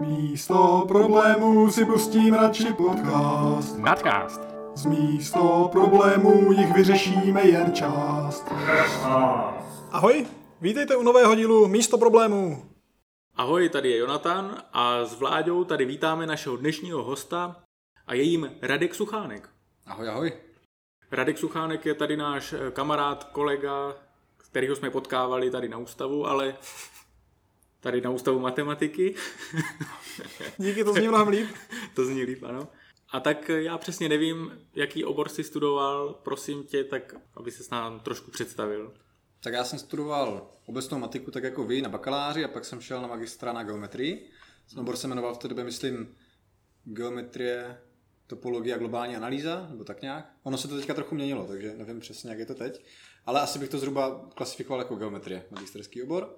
Místo problémů si pustím radši podcast. Nadcast. Z místo problémů jich vyřešíme jen část. Ahoj, vítejte u nového dílu Místo problémů. Ahoj, tady je Jonatan a s Vláďou tady vítáme našeho dnešního hosta a je jím Radek Suchánek. Ahoj, ahoj. Radek Suchánek je tady náš kamarád, kolega, kterýho jsme potkávali tady na ústavu, ale tady na ústavu matematiky. Díky, to zní mnohem líp. to zní líp, ano. A tak já přesně nevím, jaký obor si studoval, prosím tě, tak aby se s nám trošku představil. Tak já jsem studoval obecnou matiku tak jako vy na bakaláři a pak jsem šel na magistra na geometrii. Ten obor se jmenoval v té době, myslím, geometrie, topologie a globální analýza, nebo tak nějak. Ono se to teďka trochu měnilo, takže nevím přesně, jak je to teď. Ale asi bych to zhruba klasifikoval jako geometrie, magisterský obor.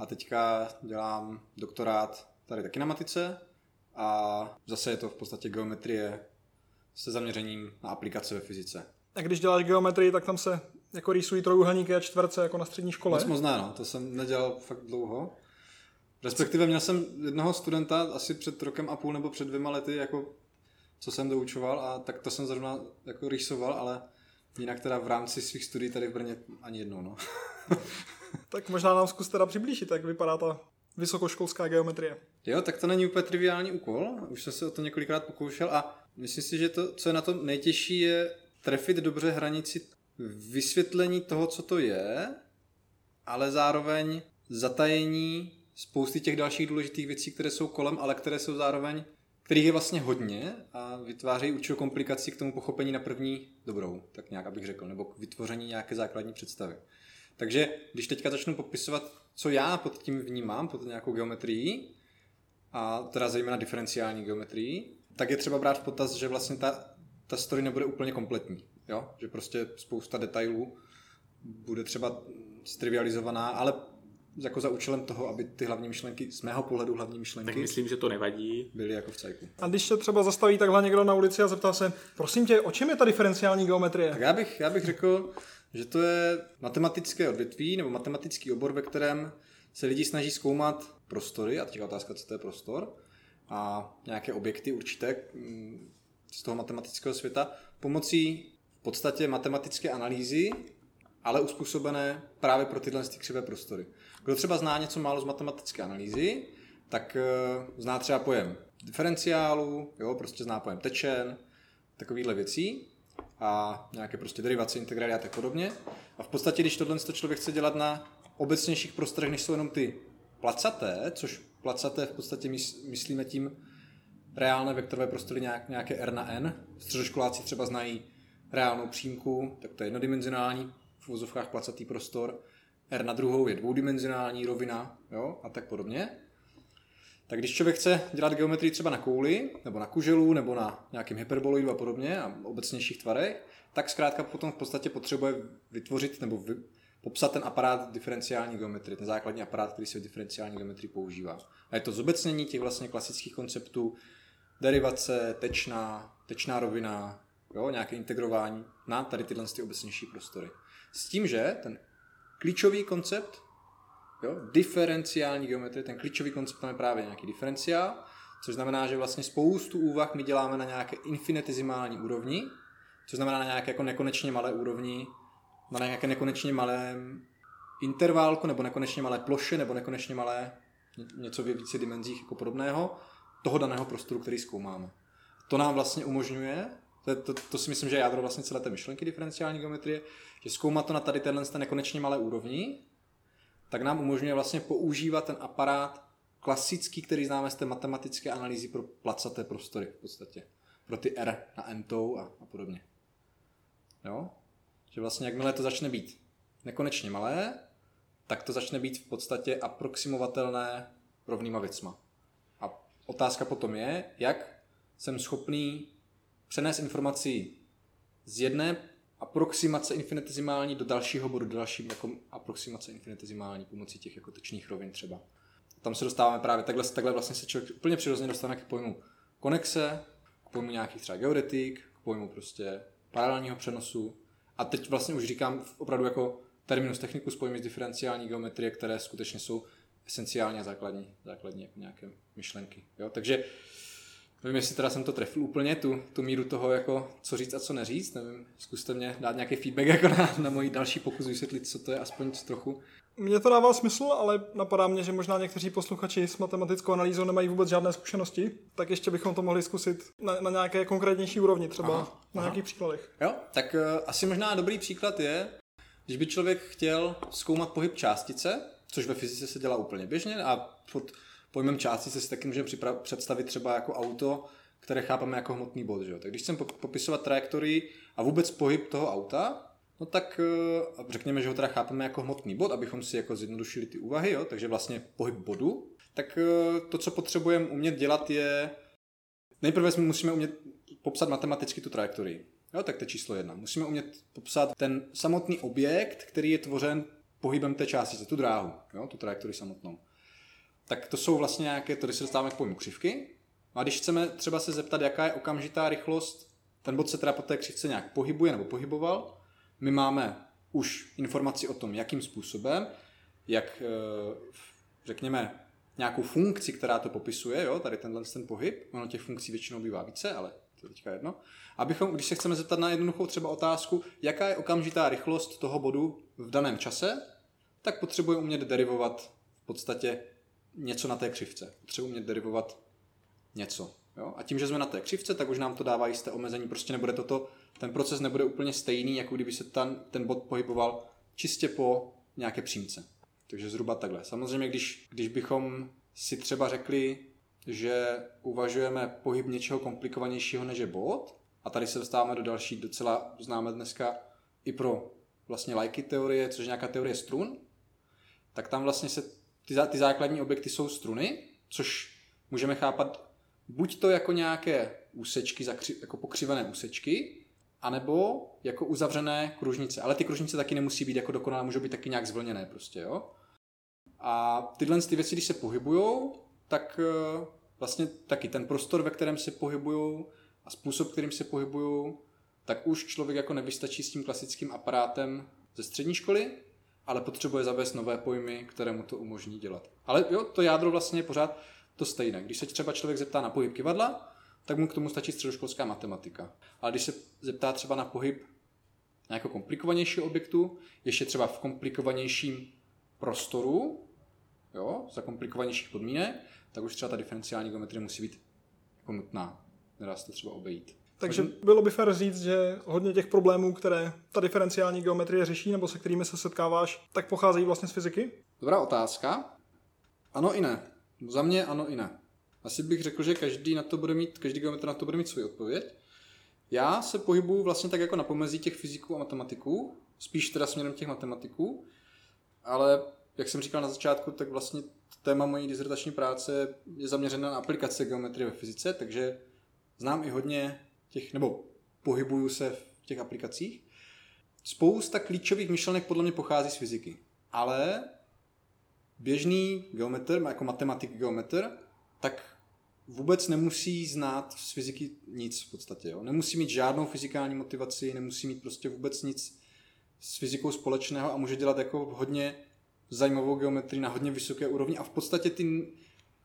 A teďka dělám doktorát tady taky na matice a zase je to v podstatě geometrie se zaměřením na aplikace ve fyzice. A když děláš geometrii, tak tam se jako rýsují trojuhelníky a čtverce jako na střední škole. Moc možná, no. To jsem nedělal fakt dlouho. Respektive měl jsem jednoho studenta asi před rokem a půl nebo před dvěma lety, jako co jsem doučoval a tak to jsem zrovna jako rýsoval, ale jinak teda v rámci svých studií tady v Brně ani jednou, no. tak možná nám zkus teda přiblížit, jak vypadá ta vysokoškolská geometrie. Jo, tak to není úplně triviální úkol, už jsem se o to několikrát pokoušel a myslím si, že to, co je na tom nejtěžší, je trefit dobře hranici vysvětlení toho, co to je, ale zároveň zatajení spousty těch dalších důležitých věcí, které jsou kolem, ale které jsou zároveň, kterých je vlastně hodně a vytvářejí určitou komplikaci k tomu pochopení na první dobrou, tak nějak abych řekl, nebo k vytvoření nějaké základní představy. Takže když teďka začnu popisovat, co já pod tím vnímám, pod nějakou geometrií, a teda zejména diferenciální geometrii, tak je třeba brát v potaz, že vlastně ta, ta story nebude úplně kompletní. Jo? Že prostě spousta detailů bude třeba strivializovaná, ale jako za účelem toho, aby ty hlavní myšlenky, z mého pohledu hlavní myšlenky, tak myslím, že to nevadí. Byly jako v cajku. A když se třeba zastaví takhle někdo na ulici a zeptá se, prosím tě, o čem je ta diferenciální geometrie? Tak já bych, já bych řekl, že to je matematické odvětví nebo matematický obor, ve kterém se lidi snaží zkoumat prostory, a teďka otázka, co to je prostor, a nějaké objekty určité mm, z toho matematického světa pomocí v podstatě matematické analýzy, ale uspůsobené právě pro tyhle křivé prostory. Kdo třeba zná něco málo z matematické analýzy, tak uh, zná třeba pojem diferenciálu, jo, prostě zná pojem tečen, takovýhle věcí a nějaké prostě derivace, integrály a tak podobně. A v podstatě, když tohle člověk chce dělat na obecnějších prostorech, než jsou jenom ty placaté, což placaté v podstatě myslíme tím reálné vektorové prostory nějak, nějaké R na N. Středoškoláci třeba znají reálnou přímku, tak to je jednodimenzionální, v vozovkách placatý prostor. R na druhou je dvoudimenzionální rovina jo, a tak podobně. Tak když člověk chce dělat geometrii třeba na kouli, nebo na kuželu, nebo na nějakém hyperboloidu a podobně a obecnějších tvarech, tak zkrátka potom v podstatě potřebuje vytvořit nebo vy, popsat ten aparát diferenciální geometrie, ten základní aparát, který se v diferenciální geometrii používá. A je to zobecnění těch vlastně klasických konceptů, derivace, tečná, tečná rovina, jo, nějaké integrování na tady tyhle ty obecnější prostory. S tím, že ten klíčový koncept, jo, diferenciální geometrie, ten klíčový koncept tam je právě nějaký diferenciál, což znamená, že vlastně spoustu úvah my děláme na nějaké infinitizimální úrovni, což znamená na nějaké jako nekonečně malé úrovni na nějaké nekonečně malém interválku, nebo nekonečně malé ploše, nebo nekonečně malé něco ve více dimenzích jako podobného, toho daného prostoru, který zkoumáme. To nám vlastně umožňuje, to, to, to si myslím, že je jádro vlastně celé té myšlenky diferenciální geometrie, že zkoumat to na tady tenhle ten nekonečně malé úrovni, tak nám umožňuje vlastně používat ten aparát klasický, který známe z té matematické analýzy pro placaté prostory v podstatě. Pro ty R na n a, a podobně. Jo? Že vlastně jakmile to začne být nekonečně malé, tak to začne být v podstatě aproximovatelné rovnýma věcma. A otázka potom je, jak jsem schopný přenést informaci z jedné aproximace infinitizimální do dalšího bodu, do další jako aproximace infinitizimální pomocí těch jako tečných rovin třeba. Tam se dostáváme právě takhle, takhle vlastně se člověk úplně přirozeně dostane k pojmu konexe, k pojmu nějakých třeba geodetik, k pojmu prostě paralelního přenosu a teď vlastně už říkám opravdu jako terminus technicus pojmy z diferenciální geometrie, které skutečně jsou esenciální a základní, základní jako nějaké myšlenky. Jo? Takže nevím, jestli teda jsem to trefil úplně, tu, tu míru toho, jako co říct a co neříct, nevím, zkuste mě dát nějaký feedback jako na, na můj další pokus vysvětlit, co to je, aspoň trochu. Mně to dává smysl, ale napadá mě, že možná někteří posluchači s matematickou analýzou nemají vůbec žádné zkušenosti, tak ještě bychom to mohli zkusit na, na nějaké konkrétnější úrovni, třeba aha, na aha. nějakých příkladech. Jo, tak uh, asi možná dobrý příklad je, když by člověk chtěl zkoumat pohyb částice, což ve fyzice se dělá úplně běžně a pod pojmem částice si taky můžeme představit třeba jako auto, které chápeme jako hmotný bod. Že? Tak když chceme popisovat trajektorii a vůbec pohyb toho auta, no tak eh, řekněme, že ho teda chápeme jako hmotný bod, abychom si jako zjednodušili ty úvahy, jo? takže vlastně pohyb bodu, tak eh, to, co potřebujeme umět dělat je, nejprve jsme musíme umět popsat matematicky tu trajektorii. Jo, tak to je číslo jedna. Musíme umět popsat ten samotný objekt, který je tvořen pohybem té částice, tu dráhu, jo, tu trajektorii samotnou. Tak to jsou vlastně nějaké, tady se dostáváme k pojmu křivky. A když chceme třeba se zeptat, jaká je okamžitá rychlost, ten bod se teda po té křivce nějak pohybuje nebo pohyboval, my máme už informaci o tom, jakým způsobem, jak eh, řekněme nějakou funkci, která to popisuje, jo, tady tenhle ten pohyb, ono těch funkcí většinou bývá více, ale to je teďka jedno. Abychom, když se chceme zeptat na jednoduchou třeba otázku, jaká je okamžitá rychlost toho bodu v daném čase, tak potřebujeme umět derivovat v podstatě něco na té křivce. Potřebujeme umět derivovat něco. Jo? A tím, že jsme na té křivce, tak už nám to dává jisté omezení. Prostě nebude toto, ten proces nebude úplně stejný, jako kdyby se ten, ten bod pohyboval čistě po nějaké přímce. Takže zhruba takhle. Samozřejmě, když, když bychom si třeba řekli, že uvažujeme pohyb něčeho komplikovanějšího než je bod, a tady se dostáváme do další docela známe dneska i pro vlastně lajky teorie, což je nějaká teorie strun, tak tam vlastně se ty, ty základní objekty jsou struny, což můžeme chápat buď to jako nějaké úsečky, jako pokřivené úsečky, anebo jako uzavřené kružnice. Ale ty kružnice taky nemusí být jako dokonalé, můžou být taky nějak zvlněné prostě, jo. A tyhle ty věci, když se pohybují, tak eh, vlastně taky ten prostor, ve kterém se pohybují a způsob, kterým se pohybují, tak už člověk jako nevystačí s tím klasickým aparátem ze střední školy, ale potřebuje zavést nové pojmy, které mu to umožní dělat. Ale jo, to jádro vlastně je pořád to stejné. Když se třeba člověk zeptá na pohyb kivadla, tak mu k tomu stačí středoškolská matematika. Ale když se zeptá třeba na pohyb nějakého komplikovanějšího objektu, ještě třeba v komplikovanějším prostoru, jo, za komplikovanějších podmínek, tak už třeba ta diferenciální geometrie musí být jako nutná. Nedá se to třeba obejít. Takže bylo by fér říct, že hodně těch problémů, které ta diferenciální geometrie řeší, nebo se kterými se setkáváš, tak pocházejí vlastně z fyziky? Dobrá otázka. Ano i ne. Za mě ano i ne. Asi bych řekl, že každý na to bude mít, každý geometr na to bude mít svou odpověď. Já se pohybuju vlastně tak jako na pomezí těch fyziků a matematiků, spíš teda směrem těch matematiků, ale jak jsem říkal na začátku, tak vlastně téma mojí dizertační práce je zaměřena na aplikace geometrie ve fyzice, takže znám i hodně těch, nebo pohybuju se v těch aplikacích. Spousta klíčových myšlenek podle mě pochází z fyziky, ale běžný geometr, jako matematik geometr, tak vůbec nemusí znát z fyziky nic v podstatě. Jo? Nemusí mít žádnou fyzikální motivaci, nemusí mít prostě vůbec nic s fyzikou společného a může dělat jako hodně zajímavou geometrii na hodně vysoké úrovni a v podstatě ty,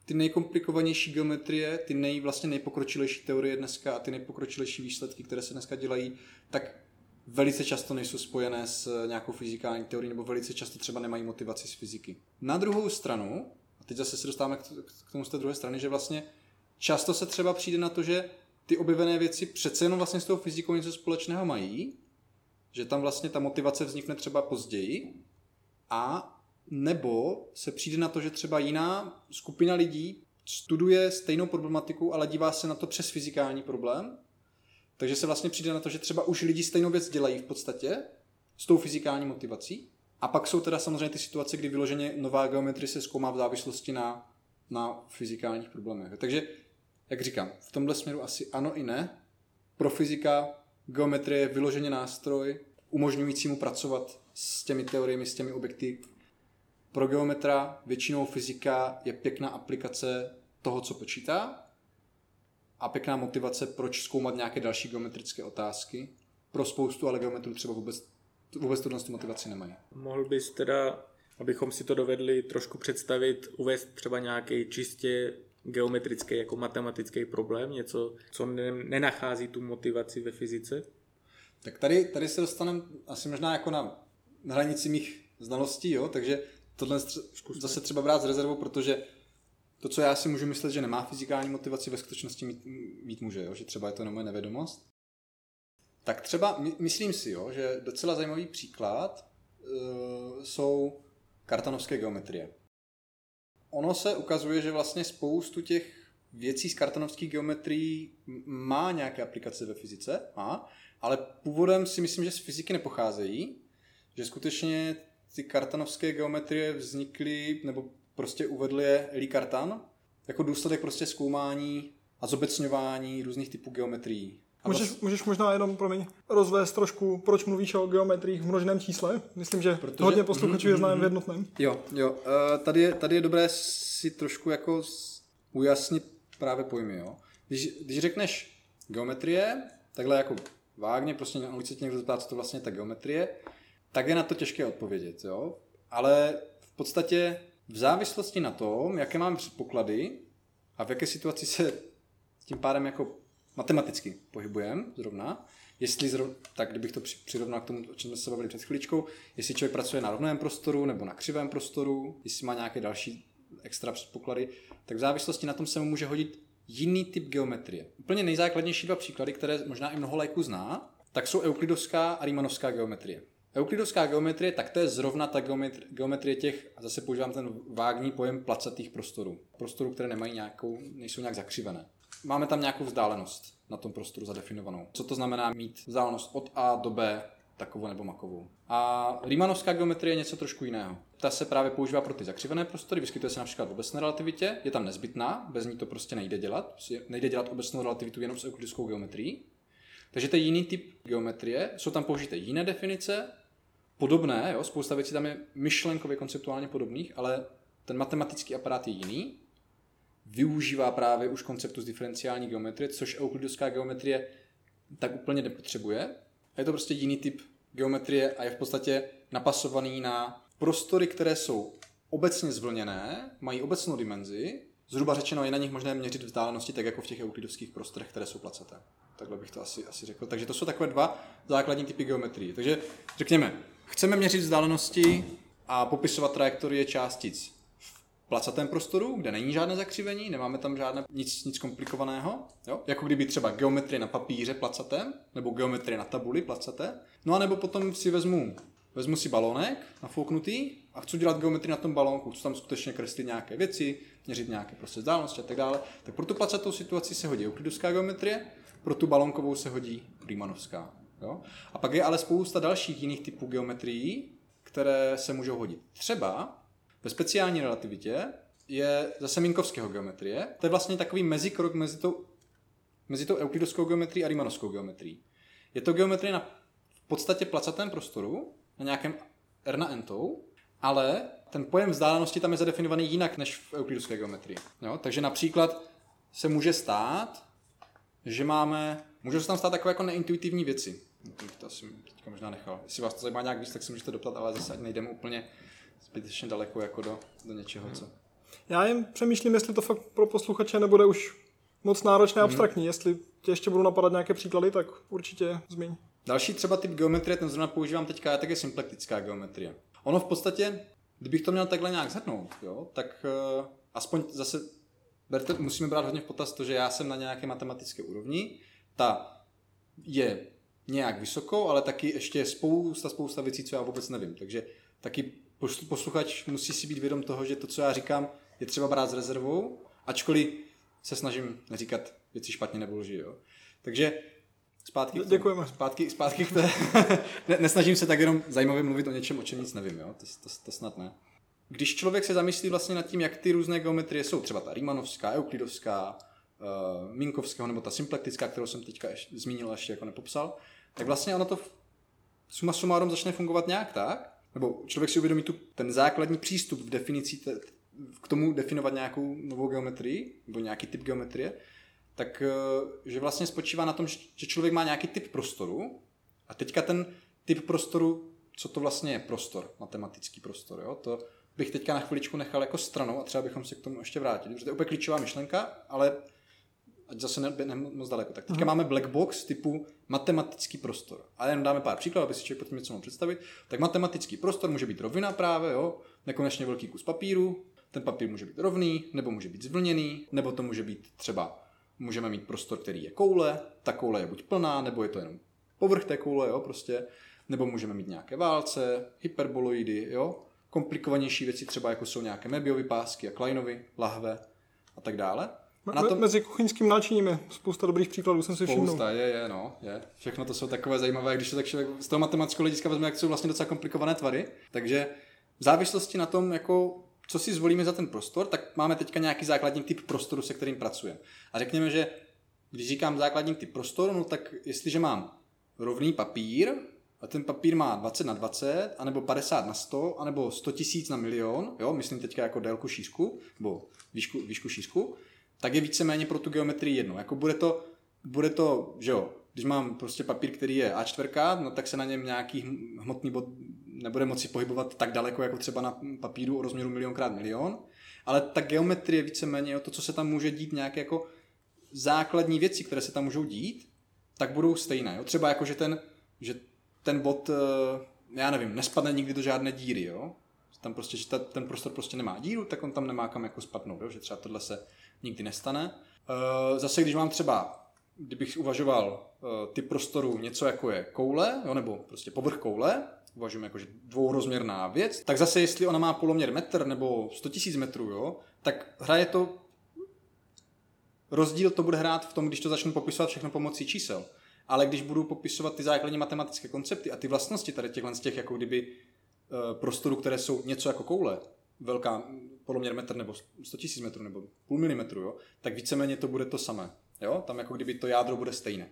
ty nejkomplikovanější geometrie, ty nej, vlastně nejpokročilejší teorie dneska a ty nejpokročilejší výsledky, které se dneska dělají, tak velice často nejsou spojené s nějakou fyzikální teorií nebo velice často třeba nemají motivaci z fyziky. Na druhou stranu, a teď zase se dostáváme k tomu z té druhé strany, že vlastně často se třeba přijde na to, že ty objevené věci přece jenom vlastně s tou fyzikou něco společného mají, že tam vlastně ta motivace vznikne třeba později a nebo se přijde na to, že třeba jiná skupina lidí studuje stejnou problematiku, ale dívá se na to přes fyzikální problém. Takže se vlastně přijde na to, že třeba už lidi stejnou věc dělají v podstatě s tou fyzikální motivací. A pak jsou teda samozřejmě ty situace, kdy vyloženě nová geometrie se zkoumá v závislosti na, na fyzikálních problémech. Takže, jak říkám, v tomhle směru asi ano i ne. Pro fyzika geometrie je vyloženě nástroj umožňující mu pracovat s těmi teoriemi, s těmi objekty, pro geometra většinou fyzika je pěkná aplikace toho, co počítá a pěkná motivace, proč zkoumat nějaké další geometrické otázky. Pro spoustu ale geometrů třeba vůbec, vůbec tuhle motivaci nemají. Mohl bys teda Abychom si to dovedli trošku představit, uvést třeba nějaký čistě geometrický jako matematický problém, něco, co nenachází tu motivaci ve fyzice? Tak tady, tady se dostaneme asi možná jako na hranici mých znalostí, jo? takže tohle zase třeba brát z rezervou, protože to, co já si můžu myslet, že nemá fyzikální motivaci, ve skutečnosti mít, mít může, jo? že třeba je to jenom moje nevědomost. Tak třeba, my, myslím si, jo, že docela zajímavý příklad uh, jsou kartanovské geometrie. Ono se ukazuje, že vlastně spoustu těch věcí z kartanovské geometrii má nějaké aplikace ve fyzice, má, ale původem si myslím, že z fyziky nepocházejí, že skutečně ty kartanovské geometrie vznikly, nebo prostě uvedl je Lee Kartan, jako důsledek prostě zkoumání a zobecňování různých typů geometrií. Můžeš, vlastně... můžeš možná jenom, promiň, rozvést trošku, proč mluvíš o geometriích v množném čísle? Myslím, že Protože... hodně posluchačů je mhm, znám v mhm. jednotném. Jo, jo. Uh, tady, je, tady je dobré si trošku jako ujasnit právě pojmy, jo. Když, když řekneš geometrie, takhle jako vágně, prostě na ulici tě někdo zeptá, co to vlastně je ta geometrie, tak je na to těžké odpovědět, jo. Ale v podstatě v závislosti na tom, jaké máme předpoklady a v jaké situaci se tím pádem jako matematicky pohybujeme zrovna, jestli zrovna, tak kdybych to přirovnal k tomu, o čem jsme se bavili před chvíličkou, jestli člověk pracuje na rovném prostoru nebo na křivém prostoru, jestli má nějaké další extra předpoklady, tak v závislosti na tom se mu může hodit jiný typ geometrie. Úplně nejzákladnější dva příklady, které možná i mnoho lajků zná, tak jsou euklidovská a riemannovská geometrie. Euklidovská geometrie, tak to je zrovna ta geometrie, geometrie těch, a zase používám ten vágní pojem placatých prostorů. Prostorů, které nemají nějakou, nejsou nějak zakřivené. Máme tam nějakou vzdálenost na tom prostoru zadefinovanou. Co to znamená mít vzdálenost od A do B takovou nebo makovou. A Riemannovská geometrie je něco trošku jiného. Ta se právě používá pro ty zakřivené prostory, vyskytuje se například v obecné relativitě, je tam nezbytná, bez ní to prostě nejde dělat. Nejde dělat obecnou relativitu jenom s euklidovskou geometrií. Takže to je jiný typ geometrie, jsou tam použité jiné definice, podobné, jo, spousta věcí tam je myšlenkově konceptuálně podobných, ale ten matematický aparát je jiný, využívá právě už konceptu z diferenciální geometrie, což euklidovská geometrie tak úplně nepotřebuje. A je to prostě jiný typ geometrie a je v podstatě napasovaný na prostory, které jsou obecně zvlněné, mají obecnou dimenzi, zhruba řečeno je na nich možné měřit vzdálenosti, tak jako v těch euklidovských prostorech, které jsou placeté. Takhle bych to asi, asi řekl. Takže to jsou takové dva základní typy geometrie. Takže řekněme, chceme měřit vzdálenosti a popisovat trajektorie částic v placatém prostoru, kde není žádné zakřivení, nemáme tam žádné nic, nic komplikovaného, jo? jako kdyby třeba geometrie na papíře placatém, nebo geometrie na tabuli placaté. No a nebo potom si vezmu, vezmu si balónek nafouknutý a chci dělat geometrii na tom balónku, chci tam skutečně kreslit nějaké věci, měřit nějaké prostě vzdálenosti a tak dále. Tak pro tu placatou situaci se hodí euklidovská geometrie, pro tu balonkovou se hodí Riemannovská. Jo? A pak je ale spousta dalších jiných typů geometrií, které se můžou hodit. Třeba ve speciální relativitě je zase Minkovského geometrie. To je vlastně takový mezikrok mezi tou, mezi tou euklidovskou geometrií a Riemannovskou geometrií. Je to geometrie na v podstatě placatém prostoru, na nějakém R na n ale ten pojem vzdálenosti tam je zadefinovaný jinak než v euklidovské geometrii. Jo? Takže například se může stát, že máme, můžou se tam stát takové jako neintuitivní věci. To asi teďka možná nechal. Jestli vás to zajímá nějak víc, tak se můžete doptat, ale zase nejdeme úplně zbytečně daleko jako do, do něčeho, co. Já jen přemýšlím, jestli to fakt pro posluchače nebude už moc náročné, hmm. abstraktní. Jestli tě ještě budou napadat nějaké příklady, tak určitě zmiň. Další třeba typ geometrie, ten zrovna používám teďka, je také symplektická geometrie. Ono v podstatě, kdybych to měl takhle nějak zhrnout, jo, tak uh, aspoň zase berte, musíme brát hodně v potaz to, že já jsem na nějaké matematické úrovni, ta je nějak vysokou, ale taky ještě je spousta, spousta věcí, co já vůbec nevím. Takže taky posluchač musí si být vědom toho, že to, co já říkám, je třeba brát s rezervou, ačkoliv se snažím neříkat věci špatně nebo lži. Jo. Takže zpátky, k Děkujeme. zpátky, zpátky k té, ne, nesnažím se tak jenom zajímavě mluvit o něčem, o čem nic nevím. Jo. To, to, to snad ne. Když člověk se zamyslí vlastně nad tím, jak ty různé geometrie jsou, třeba ta Riemannovská, Euklidovská, uh, Minkovského nebo ta symplektická, kterou jsem teďka ještě, zmínil, ještě jako nepopsal, tak vlastně ono to suma sumárom začne fungovat nějak tak, nebo člověk si uvědomí tu, ten základní přístup v definici te, k tomu definovat nějakou novou geometrii, nebo nějaký typ geometrie, tak uh, že vlastně spočívá na tom, že člověk má nějaký typ prostoru a teďka ten typ prostoru co to vlastně je prostor, matematický prostor. Jo? To bych teďka na chviličku nechal jako stranou a třeba bychom se k tomu ještě vrátili, protože to je úplně klíčová myšlenka, ale ať zase ne, ne moc daleko. Tak teďka máme black box typu matematický prostor. A jen dáme pár příkladů, aby si člověk pod tím něco mohl představit. Tak matematický prostor může být rovina právě, jo, nekonečně velký kus papíru, ten papír může být rovný, nebo může být zvlněný, nebo to může být třeba, můžeme mít prostor, který je koule, ta koule je buď plná, nebo je to jenom povrch té koule, jo, prostě, nebo můžeme mít nějaké válce, hyperboloidy, jo, komplikovanější věci třeba jako jsou nějaké Mebiovy pásky a Kleinovy, lahve a tak dále. Na tom... Mezi kuchyňským náčiním je spousta dobrých příkladů, jsem si všiml. Spousta, je, je, no, je. Všechno to jsou takové zajímavé, když se tak člověk z toho matematického hlediska vezme, jak jsou vlastně docela komplikované tvary. Takže v závislosti na tom, jako co si zvolíme za ten prostor, tak máme teďka nějaký základní typ prostoru, se kterým pracujeme. A řekněme, že když říkám základní typ prostoru, no tak jestliže mám rovný papír, a ten papír má 20 na 20, anebo 50 na 100, anebo 100 tisíc na milion, jo, myslím teďka jako délku šířku, nebo výšku, výšku šířku, tak je víceméně pro tu geometrii jedno. Jako bude to, bude to, že jo, když mám prostě papír, který je A4, no tak se na něm nějaký hmotný bod nebude moci pohybovat tak daleko, jako třeba na papíru o rozměru milionkrát milion, ale ta geometrie víceméně, to, co se tam může dít, nějaké jako základní věci, které se tam můžou dít, tak budou stejné. Jo? Třeba jako, že ten, že ten bod, eh, já nevím, nespadne nikdy do žádné díry, jo? Tam prostě, že ta, ten prostor prostě nemá díru, tak on tam nemá kam jako spadnout, jo? že třeba tohle se nikdy nestane. Eh, zase, když mám třeba, kdybych uvažoval eh, typ prostoru něco jako je koule, jo? nebo prostě povrch koule, uvažujeme jako, že dvourozměrná věc, tak zase jestli ona má poloměr metr nebo 100 000 metrů, jo, tak hraje to rozdíl to bude hrát v tom, když to začnu popisovat všechno pomocí čísel. Ale když budu popisovat ty základní matematické koncepty a ty vlastnosti tady těchhle z těch jako kdyby eh, prostorů, které jsou něco jako koule, velká poloměr metr nebo 100 000 metrů nebo půl milimetru, jo, tak víceméně to bude to samé. Jo? Tam jako kdyby to jádro bude stejné.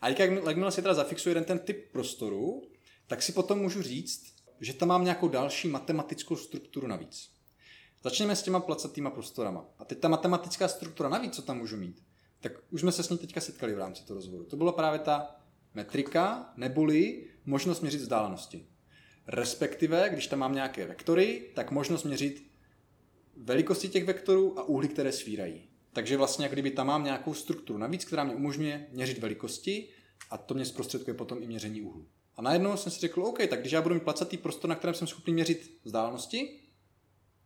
A jak, jakmile si teda zafixuje jeden ten typ prostoru, tak si potom můžu říct, že tam mám nějakou další matematickou strukturu navíc. Začněme s těma placatýma prostorama. A teď ta matematická struktura navíc, co tam můžu mít, tak už jsme se s ní teďka setkali v rámci toho rozhovoru. To byla právě ta metrika, neboli možnost měřit vzdálenosti. Respektive, když tam mám nějaké vektory, tak možnost měřit velikosti těch vektorů a úhly, které svírají. Takže vlastně, jak kdyby tam mám nějakou strukturu navíc, která mě umožňuje měřit velikosti a to mě zprostředkuje potom i měření úhlu. A najednou jsem si řekl, OK, tak když já budu mít placatý prostor, na kterém jsem schopný měřit vzdálenosti,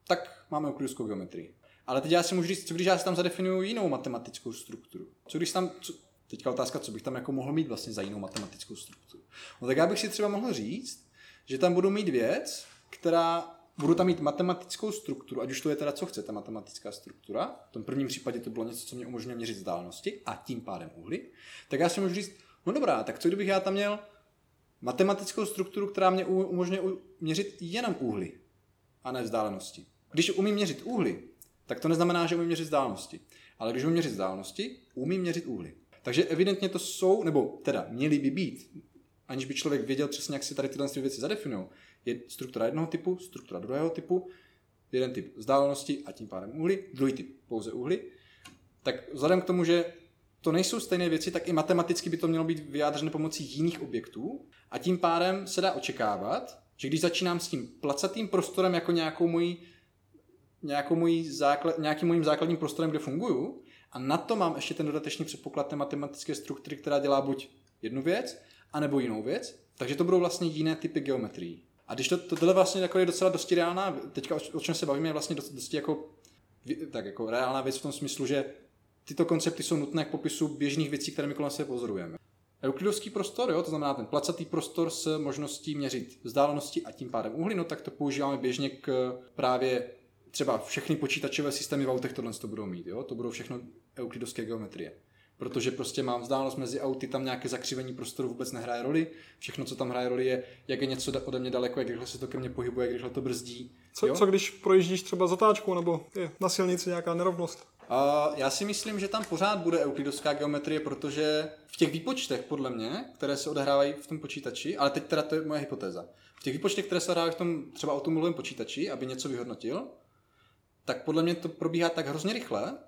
tak máme euklidovskou geometrii. Ale teď já si můžu říct, co když já si tam zadefinuju jinou matematickou strukturu? Co když tam, co, teďka otázka, co bych tam jako mohl mít vlastně za jinou matematickou strukturu? No tak já bych si třeba mohl říct, že tam budu mít věc, která budu tam mít matematickou strukturu, ať už to je teda co chce, ta matematická struktura. V tom prvním případě to bylo něco, co mě umožňuje měřit vzdálenosti a tím pádem úhly. Tak já si můžu říct, no dobrá, tak co kdybych já tam měl matematickou strukturu, která mě umožňuje měřit jenom úhly a ne vzdálenosti. Když umím měřit úhly, tak to neznamená, že umím měřit vzdálenosti. Ale když umím měřit vzdálenosti, umím měřit úhly. Takže evidentně to jsou, nebo teda měly by být, aniž by člověk věděl přesně, jak si tady tyhle věci zadefinují, je struktura jednoho typu, struktura druhého typu, jeden typ vzdálenosti a tím pádem úhly, druhý typ pouze úhly. Tak vzhledem k tomu, že to nejsou stejné věci, tak i matematicky by to mělo být vyjádřeno pomocí jiných objektů a tím pádem se dá očekávat, že když začínám s tím placatým prostorem jako nějakou mojí, nějakou mojí základ, nějakým mojím základním prostorem, kde funguju, a na to mám ještě ten dodatečný předpoklad té matematické struktury, která dělá buď jednu věc, anebo jinou věc, takže to budou vlastně jiné typy geometrií. A když to, to tohle vlastně jako je docela dosti reálná, teďka o, čem se bavíme, je vlastně dosti, dosti jako, tak jako reálná věc v tom smyslu, že tyto koncepty jsou nutné k popisu běžných věcí, které my kolem sebe pozorujeme. Euklidovský prostor, jo, to znamená ten placatý prostor s možností měřit vzdálenosti a tím pádem úhly, no tak to používáme běžně k právě třeba všechny počítačové systémy v autech tohle to budou mít, jo? to budou všechno euklidovské geometrie. Protože prostě mám vzdálenost mezi auty, tam nějaké zakřivení prostoru vůbec nehraje roli. Všechno, co tam hraje roli, je, jak je něco ode mě daleko, jak rychle se to ke mně pohybuje, jak rychle to brzdí. Co, co když projíždíš třeba zatáčkou nebo je na silnici nějaká nerovnost? A já si myslím, že tam pořád bude euklidovská geometrie, protože v těch výpočtech, podle mě, které se odehrávají v tom počítači, ale teď teda to je moje hypotéza, v těch výpočtech, které se odehrávají v tom třeba automobilovém počítači, aby něco vyhodnotil, tak podle mě to probíhá tak hrozně rychle,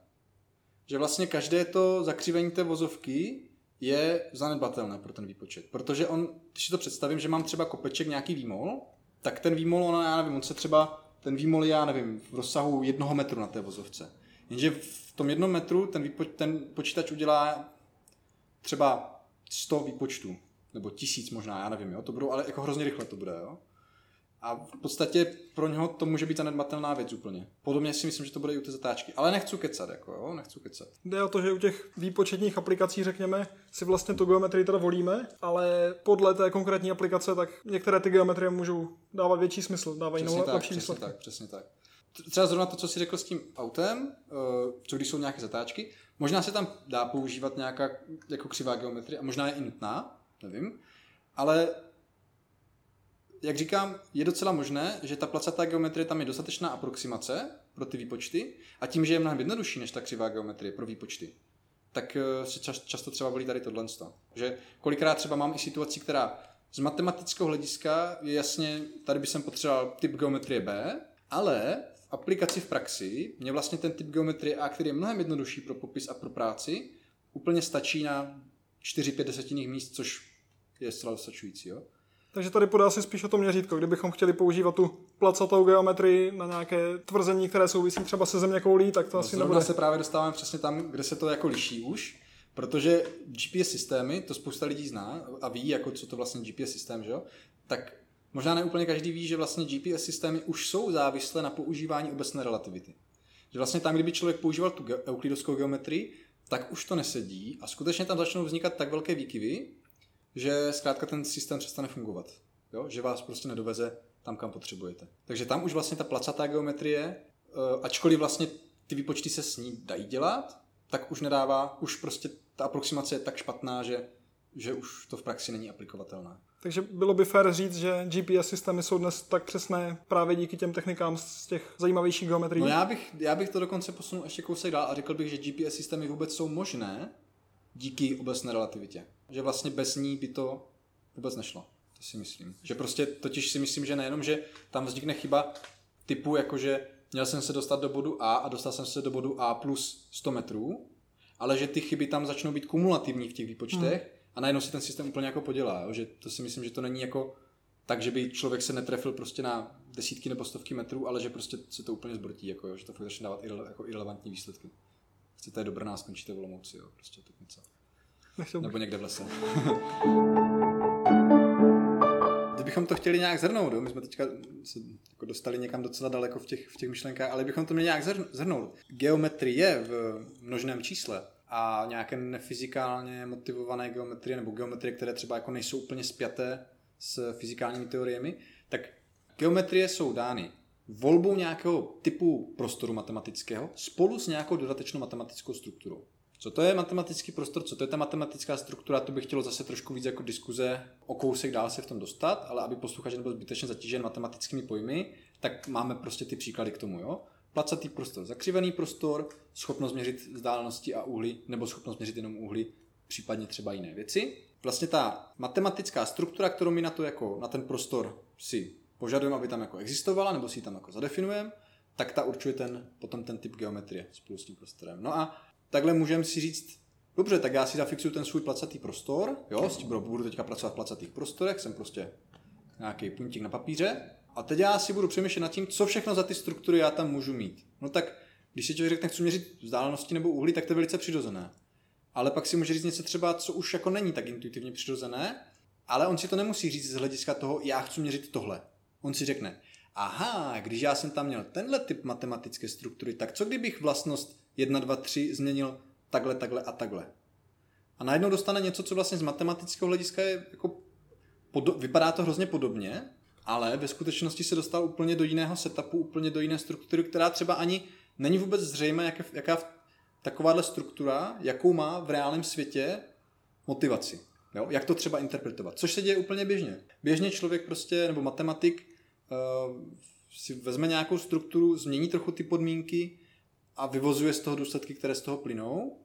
že vlastně každé to zakřivení té vozovky je zanedbatelné pro ten výpočet. Protože on, když si to představím, že mám třeba kopeček nějaký výmol, tak ten výmol, ono, já nevím, on se třeba, ten výmol je, já nevím, v rozsahu jednoho metru na té vozovce. Jenže v tom jednom metru ten, výpo, ten počítač udělá třeba 100 výpočtů, nebo tisíc možná, já nevím, jo, to budou, ale jako hrozně rychle to bude, jo. A v podstatě pro něho to může být zanedbatelná věc úplně. Podobně si myslím, že to bude i u té zatáčky. Ale nechci kecat, jako jo, nechci kecat. Jde o to, že u těch výpočetních aplikací, řekněme, si vlastně tu geometrii teda volíme, ale podle té konkrétní aplikace, tak některé ty geometrie můžou dávat větší smysl, dávají přesně tak, lepší přesně tak, přesně tak. Třeba zrovna to, co jsi řekl s tím autem, eh, co když jsou nějaké zatáčky, možná se tam dá používat nějaká jako křivá geometrie a možná je i nutná, nevím, ale jak říkám, je docela možné, že ta placatá geometrie tam je dostatečná aproximace pro ty výpočty a tím, že je mnohem jednodušší než ta křivá geometrie pro výpočty, tak eh, se čas, často třeba volí tady tohle. Že kolikrát třeba mám i situaci, která z matematického hlediska je jasně, tady by jsem potřeboval typ geometrie B, ale v aplikaci v praxi mě vlastně ten typ geometrie A, který je mnohem jednodušší pro popis a pro práci, úplně stačí na 4-5 desetinných míst, což je zcela dostačující. Jo? Takže tady podá si spíš o to měřítko, kdybychom chtěli používat tu placatou geometrii na nějaké tvrzení, které souvisí třeba se země koulí, tak to no, asi nebude. se právě dostáváme přesně tam, kde se to jako liší už, protože GPS systémy, to spousta lidí zná a ví, jako co to vlastně GPS systém, že jo? tak možná ne úplně každý ví, že vlastně GPS systémy už jsou závislé na používání obecné relativity. Že vlastně tam, kdyby člověk používal tu euklidovskou geometrii, tak už to nesedí a skutečně tam začnou vznikat tak velké výkyvy, že zkrátka ten systém přestane fungovat. Jo? Že vás prostě nedoveze tam, kam potřebujete. Takže tam už vlastně ta placatá geometrie, eh, ačkoliv vlastně ty výpočty se s ní dají dělat, tak už nedává, už prostě ta aproximace je tak špatná, že, že už to v praxi není aplikovatelné. Takže bylo by fér říct, že GPS systémy jsou dnes tak přesné právě díky těm technikám z těch zajímavějších geometrií? No já bych, já bych to dokonce posunul ještě kousek dál a řekl bych, že GPS systémy vůbec jsou možné díky obecné relativitě. Že vlastně bez ní by to vůbec nešlo. To si myslím. Že prostě totiž si myslím, že nejenom, že tam vznikne chyba typu, jakože měl jsem se dostat do bodu A a dostal jsem se do bodu A plus 100 metrů, ale že ty chyby tam začnou být kumulativní v těch výpočtech hmm. a najednou si ten systém úplně jako podělá. Jo? Že to si myslím, že to není jako tak, že by člověk se netrefil prostě na desítky nebo stovky metrů, ale že prostě se to úplně zbrtí, jako, jo? že to fakt začne dávat irele, jako irrelevantní výsledky. Chcete do Brna, skončíte v Olomouci, jo? prostě tak něco. Nebo někde v lese. Kdybychom to chtěli nějak zhrnout, jo? my jsme teďka se jako dostali někam docela daleko v těch, v těch myšlenkách, ale bychom to měli nějak zhrnout. Geometrie v množném čísle a nějaké nefyzikálně motivované geometrie nebo geometrie, které třeba jako nejsou úplně spjaté s fyzikálními teoriemi, tak geometrie jsou dány volbou nějakého typu prostoru matematického spolu s nějakou dodatečnou matematickou strukturou. Co to je matematický prostor, co to je ta matematická struktura, to bych chtělo zase trošku víc jako diskuze o kousek dál se v tom dostat, ale aby posluchač nebyl zbytečně zatížen matematickými pojmy, tak máme prostě ty příklady k tomu. Jo? Placatý prostor, zakřivený prostor, schopnost měřit vzdálenosti a úhly, nebo schopnost měřit jenom úhly, případně třeba jiné věci. Vlastně ta matematická struktura, kterou my na to jako na ten prostor si požadujeme, aby tam jako existovala, nebo si ji tam jako zadefinujeme, tak ta určuje ten, potom ten typ geometrie spolu s tím prostorem. No a takhle můžeme si říct, dobře, tak já si zafixuju ten svůj placatý prostor, jo, s tím budu teďka pracovat v placatých prostorech, jsem prostě nějaký puntík na papíře a teď já si budu přemýšlet nad tím, co všechno za ty struktury já tam můžu mít. No tak, když si člověk řekne, chci měřit vzdálenosti nebo uhlí, tak to je velice přirozené. Ale pak si může říct něco třeba, co už jako není tak intuitivně přirozené, ale on si to nemusí říct z hlediska toho, já chci měřit tohle. On si řekne, aha, když já jsem tam měl tenhle typ matematické struktury, tak co kdybych vlastnost 1, 2, 3 změnil takhle, takhle a takhle. A najednou dostane něco, co vlastně z matematického hlediska je jako podo- vypadá to hrozně podobně, ale ve skutečnosti se dostal úplně do jiného setupu, úplně do jiné struktury, která třeba ani není vůbec zřejmé, jaká, jaká takováhle struktura, jakou má v reálném světě motivaci. Jo? Jak to třeba interpretovat. Což se děje úplně běžně. Běžně člověk prostě, nebo matematik, uh, si vezme nějakou strukturu, změní trochu ty podmínky, a vyvozuje z toho důsledky, které z toho plynou.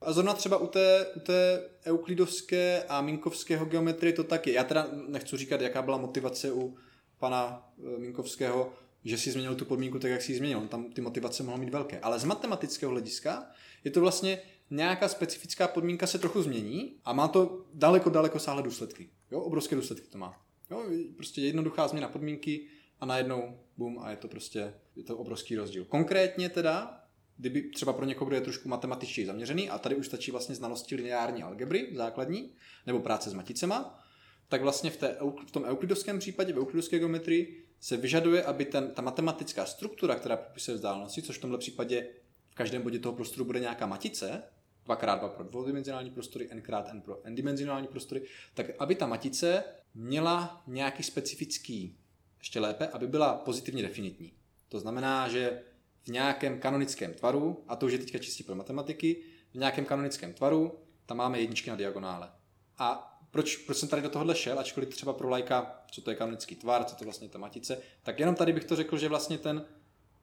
A zrovna třeba u té, u té euklidovské a minkovského geometrie to taky. Já teda nechci říkat, jaká byla motivace u pana e, Minkovského, že si změnil tu podmínku tak, jak si ji změnil. On tam ty motivace mohly mít velké. Ale z matematického hlediska je to vlastně nějaká specifická podmínka se trochu změní a má to daleko, daleko sáhlé důsledky. Jo, obrovské důsledky to má. Jo, prostě jednoduchá změna podmínky a najednou bum a je to prostě je to obrovský rozdíl. Konkrétně teda, kdyby třeba pro někoho, kdo je trošku matematičtěji zaměřený a tady už stačí vlastně znalosti lineární algebry základní nebo práce s maticema, tak vlastně v, té, v tom euklidovském případě, v euklidovské geometrii, se vyžaduje, aby ten, ta matematická struktura, která popisuje vzdálenosti, což v tomhle případě v každém bodě toho prostoru bude nějaká matice, 2x2 pro dvoudimenzionální prostory, n krát n pro n-dimenzionální prostory, tak aby ta matice měla nějaký specifický, ještě lépe, aby byla pozitivně definitní. To znamená, že v nějakém kanonickém tvaru, a to už je teďka čistě pro matematiky, v nějakém kanonickém tvaru tam máme jedničky na diagonále. A proč, proč jsem tady do tohohle šel, ačkoliv třeba pro lajka, co to je kanonický tvar, co to vlastně ta matice, tak jenom tady bych to řekl, že vlastně ten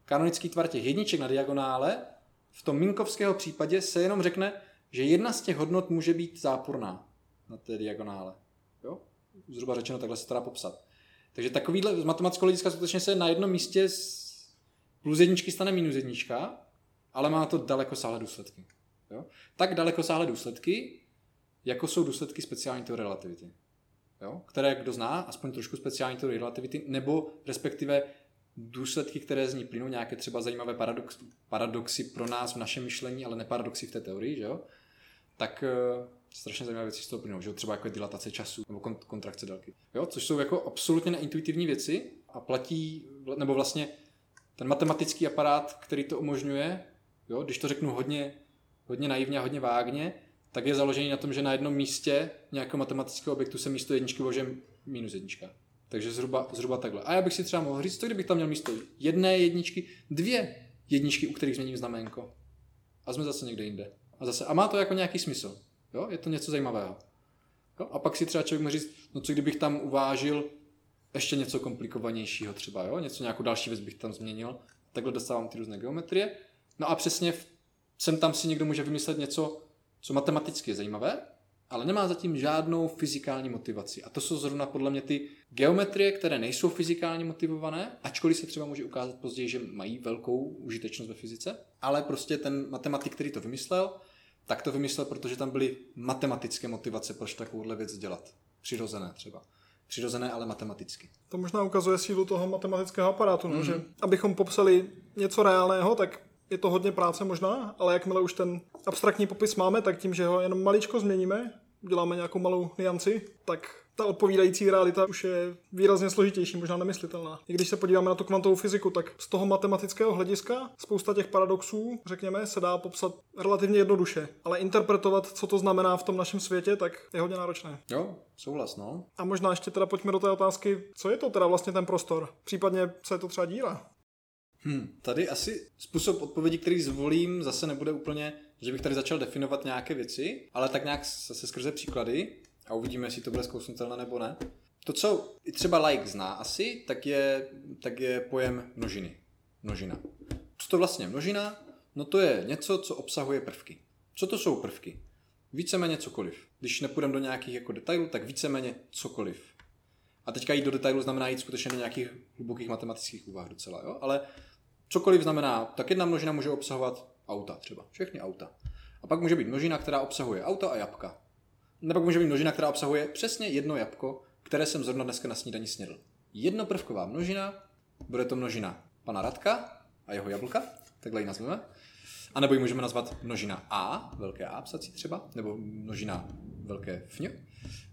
kanonický tvar těch jedniček na diagonále v tom Minkovského případě se jenom řekne, že jedna z těch hodnot může být záporná na té diagonále. Jo? Zhruba řečeno, takhle se to dá popsat. Takže takovýhle z matematického hlediska skutečně se na jednom místě plus jedničky stane minus jednička, ale má to daleko sáhlé důsledky. Jo? Tak daleko sáhlé důsledky, jako jsou důsledky speciální teorie relativity. Jo? Které kdo zná, aspoň trošku speciální teorie relativity, nebo respektive důsledky, které z ní plynou, nějaké třeba zajímavé paradox, paradoxy pro nás v našem myšlení, ale neparadoxy v té teorii, že jo? tak uh, strašně zajímavé věci z toho plynou, že jo? třeba jako dilatace času nebo kont- kontrakce délky. Jo? Což jsou jako absolutně neintuitivní věci a platí, nebo vlastně ten matematický aparát, který to umožňuje, jo? když to řeknu hodně, hodně naivně a hodně vágně, tak je založený na tom, že na jednom místě nějakého matematického objektu se místo jedničky vloží minus jednička. Takže zhruba, zhruba takhle. A já bych si třeba mohl říct, co kdybych tam měl místo jedné jedničky, dvě jedničky, u kterých změním znamenko. A jsme zase někde jinde. A zase, a má to jako nějaký smysl. Jo? Je to něco zajímavého. Jo? A pak si třeba člověk může říct, no co kdybych tam uvážil ještě něco komplikovanějšího třeba, jo? něco nějakou další věc bych tam změnil. Takhle dostávám ty různé geometrie. No a přesně sem tam si někdo může vymyslet něco, co matematicky je zajímavé, ale nemá zatím žádnou fyzikální motivaci. A to jsou zrovna podle mě ty geometrie, které nejsou fyzikálně motivované, ačkoliv se třeba může ukázat později, že mají velkou užitečnost ve fyzice, ale prostě ten matematik, který to vymyslel, tak to vymyslel, protože tam byly matematické motivace, proč takovouhle věc dělat. Přirozené třeba. Přirozené, ale matematicky. To možná ukazuje sílu toho matematického aparátu, mm-hmm. no, mhm. že abychom popsali něco reálného, tak je to hodně práce možná, ale jakmile už ten abstraktní popis máme, tak tím, že ho jenom maličko změníme, uděláme nějakou malou nianci, tak ta odpovídající realita už je výrazně složitější, možná nemyslitelná. I když se podíváme na tu kvantovou fyziku, tak z toho matematického hlediska spousta těch paradoxů, řekněme, se dá popsat relativně jednoduše, ale interpretovat, co to znamená v tom našem světě, tak je hodně náročné. Jo, souhlas, no. A možná ještě teda pojďme do té otázky, co je to teda vlastně ten prostor? Případně, co je to třeba díra? Hmm, tady asi způsob odpovědi, který zvolím, zase nebude úplně, že bych tady začal definovat nějaké věci, ale tak nějak zase skrze příklady a uvidíme, jestli to bude zkousnutelné nebo ne. To, co i třeba like zná asi, tak je, tak je pojem množiny. Množina. Co to vlastně množina? No to je něco, co obsahuje prvky. Co to jsou prvky? Víceméně cokoliv. Když nepůjdeme do nějakých jako detailů, tak víceméně cokoliv. A teďka jít do detailu znamená jít skutečně do nějakých hlubokých matematických úvah docela, jo? ale cokoliv znamená, tak jedna množina může obsahovat auta třeba, všechny auta. A pak může být množina, která obsahuje auta a jabka. Nebo může být množina, která obsahuje přesně jedno jabko, které jsem zrovna dneska na snídani snědl. Jednoprvková množina, bude to množina pana Radka a jeho jablka, takhle ji nazveme. A nebo ji můžeme nazvat množina A, velké A psací třeba, nebo množina velké fň.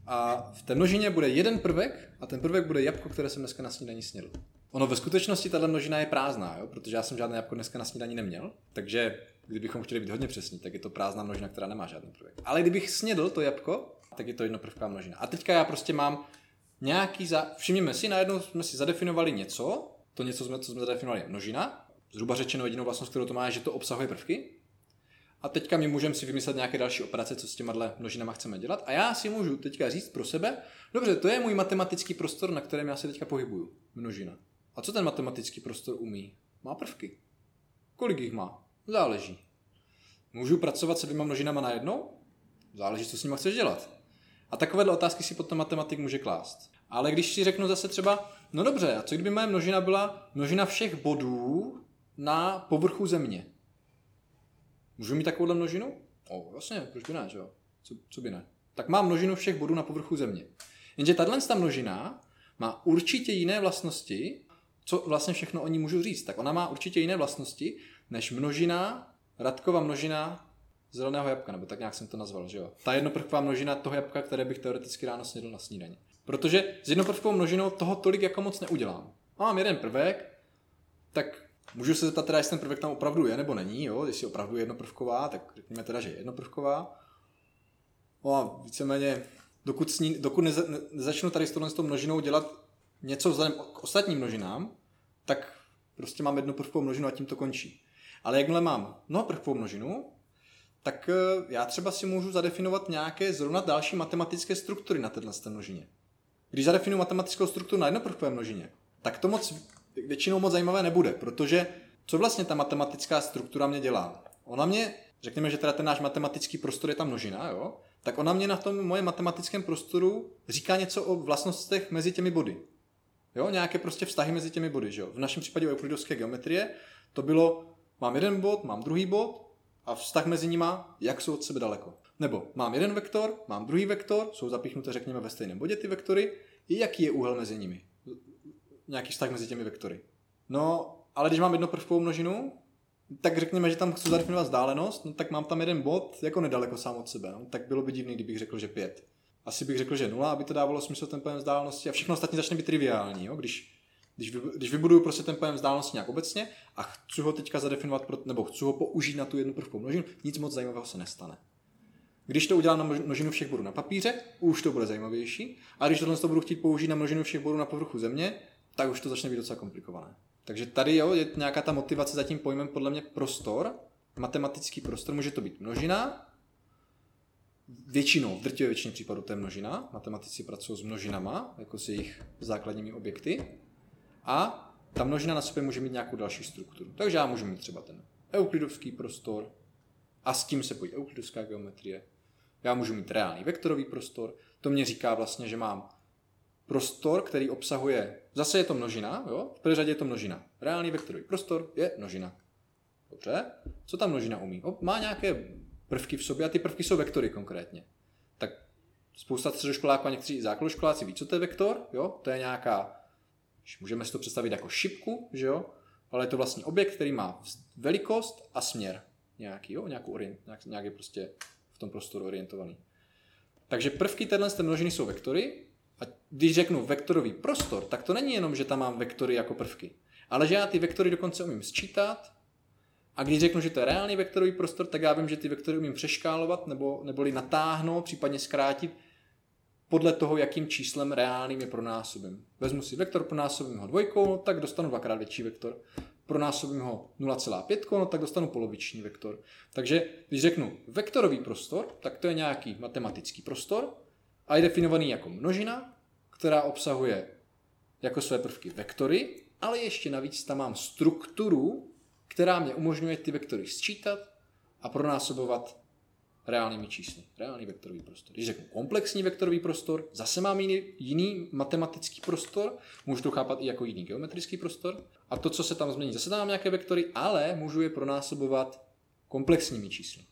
A v té množině bude jeden prvek a ten prvek bude jabko, které jsem dneska na snídani snědl. Ono ve skutečnosti tahle množina je prázdná, jo? protože já jsem žádné jabko dneska na snídani neměl, takže kdybychom chtěli být hodně přesní, tak je to prázdná množina, která nemá žádný prvek. Ale kdybych snědl to jabko, tak je to jednoprvká množina. A teďka já prostě mám nějaký za... Všimněme si, najednou jsme si zadefinovali něco, to něco, jsme, co jsme zadefinovali je množina, zhruba řečeno jedinou vlastnost, kterou to má, je, že to obsahuje prvky. A teďka my můžeme si vymyslet nějaké další operace, co s těma množinama chceme dělat. A já si můžu teďka říct pro sebe, dobře, to je můj matematický prostor, na kterém já se teďka pohybuju. Množina. A co ten matematický prostor umí? Má prvky. Kolik jich má? Záleží. Můžu pracovat se dvěma množinama najednou? Záleží, co s nimi chceš dělat. A takovéhle otázky si potom matematik může klást. Ale když si řeknu zase třeba, no dobře, a co kdyby moje množina byla množina všech bodů na povrchu země? Můžu mít takovouhle množinu? O, vlastně, proč by ne, že jo? Co, co by ne? Tak má množinu všech bodů na povrchu země. Jenže tahle ta množina má určitě jiné vlastnosti, co vlastně všechno o ní můžu říct. Tak ona má určitě jiné vlastnosti, než množina, Radkova množina zeleného jabka, nebo tak nějak jsem to nazval, že jo? Ta jednoprvková množina toho jabka, které bych teoreticky ráno snědl na snídaní. Protože s jednoprvkovou množinou toho tolik jako moc neudělám. Mám jeden prvek, tak můžu se zeptat teda, jestli ten prvek tam opravdu je nebo není, jo? Jestli opravdu je jednoprvková, tak řekněme teda, že je jednoprvková. No a víceméně, dokud, sní, dokud neza, nezačnu tady s tou množinou dělat něco vzhledem k ostatním množinám, tak prostě mám jednoprvkovou množinu a tím to končí. Ale jakmile mám mnohoprvkovou množinu, tak eh, já třeba si můžu zadefinovat nějaké zrovna další matematické struktury na této množině. Když zadefinuji matematickou strukturu na jednoprvkové množině, tak to moc většinou moc zajímavé nebude, protože co vlastně ta matematická struktura mě dělá? Ona mě, řekněme, že teda ten náš matematický prostor je ta množina, jo? tak ona mě na tom moje matematickém prostoru říká něco o vlastnostech mezi těmi body. Jo, nějaké prostě vztahy mezi těmi body, že jo? V našem případě u euklidovské geometrie to bylo, mám jeden bod, mám druhý bod a vztah mezi nima, jak jsou od sebe daleko. Nebo mám jeden vektor, mám druhý vektor, jsou zapíchnuté, řekněme, ve stejném bodě ty vektory, jaký je úhel mezi nimi. Nějaký vztah mezi těmi vektory. No, ale když mám jednoprvkovou množinu, tak řekněme, že tam chci zadefinovat vzdálenost, no tak mám tam jeden bod jako nedaleko sám od sebe. No, tak bylo by divný, kdybych řekl, že pět. Asi bych řekl, že nula, aby to dávalo smysl ten pojem vzdálenosti a všechno ostatní začne být triviální. Jo? Když, když, vy, když vybuduju prostě ten pojem vzdálenosti nějak obecně a chci ho teďka zadefinovat, pro, nebo chci ho použít na tu jednu prvkovou množinu, nic moc zajímavého se nestane. Když to udělám na množinu všech bodů na papíře, už to bude zajímavější. A když tohle to budu chtít použít na množinu všech bodů na povrchu země, tak už to začne být docela komplikované. Takže tady jo, je nějaká ta motivace za tím pojmem podle mě prostor, matematický prostor, může to být množina, většinou, v drtivé většině případů to je množina, matematici pracují s množinama, jako s jejich základními objekty, a ta množina na sobě může mít nějakou další strukturu. Takže já můžu mít třeba ten euklidovský prostor a s tím se pojí euklidovská geometrie. Já můžu mít reálný vektorový prostor, to mě říká vlastně, že mám prostor, který obsahuje, zase je to množina, jo? v první řadě je to množina. Reálný vektorový prostor je množina. Dobře, co ta množina umí? O, má nějaké prvky v sobě a ty prvky jsou vektory konkrétně. Tak spousta středoškoláků a někteří základoškoláci ví, co to je vektor, jo? to je nějaká, můžeme si to představit jako šipku, že jo? ale je to vlastně objekt, který má velikost a směr nějaký, jo? nějakou orient, nějak, nějak je prostě v tom prostoru orientovaný. Takže prvky téhle množiny jsou vektory a když řeknu vektorový prostor, tak to není jenom, že tam mám vektory jako prvky, ale že já ty vektory dokonce umím sčítat a když řeknu, že to je reálný vektorový prostor, tak já vím, že ty vektory umím přeškálovat nebo, neboli natáhnout, případně zkrátit podle toho, jakým číslem reálným je pronásobím. Vezmu si vektor, pronásobím ho dvojkou, no, tak dostanu dvakrát větší vektor. Pronásobím ho 0,5, no, tak dostanu poloviční vektor. Takže když řeknu vektorový prostor, tak to je nějaký matematický prostor a je definovaný jako množina, která obsahuje jako své prvky vektory, ale ještě navíc tam mám strukturu, která mě umožňuje ty vektory sčítat a pronásobovat reálnými čísly. Reálný vektorový prostor. Když řeknu komplexní vektorový prostor, zase mám jiný, jiný matematický prostor, můžu to chápat i jako jiný geometrický prostor. A to, co se tam změní, zase tam mám nějaké vektory, ale můžu je pronásobovat komplexními čísly.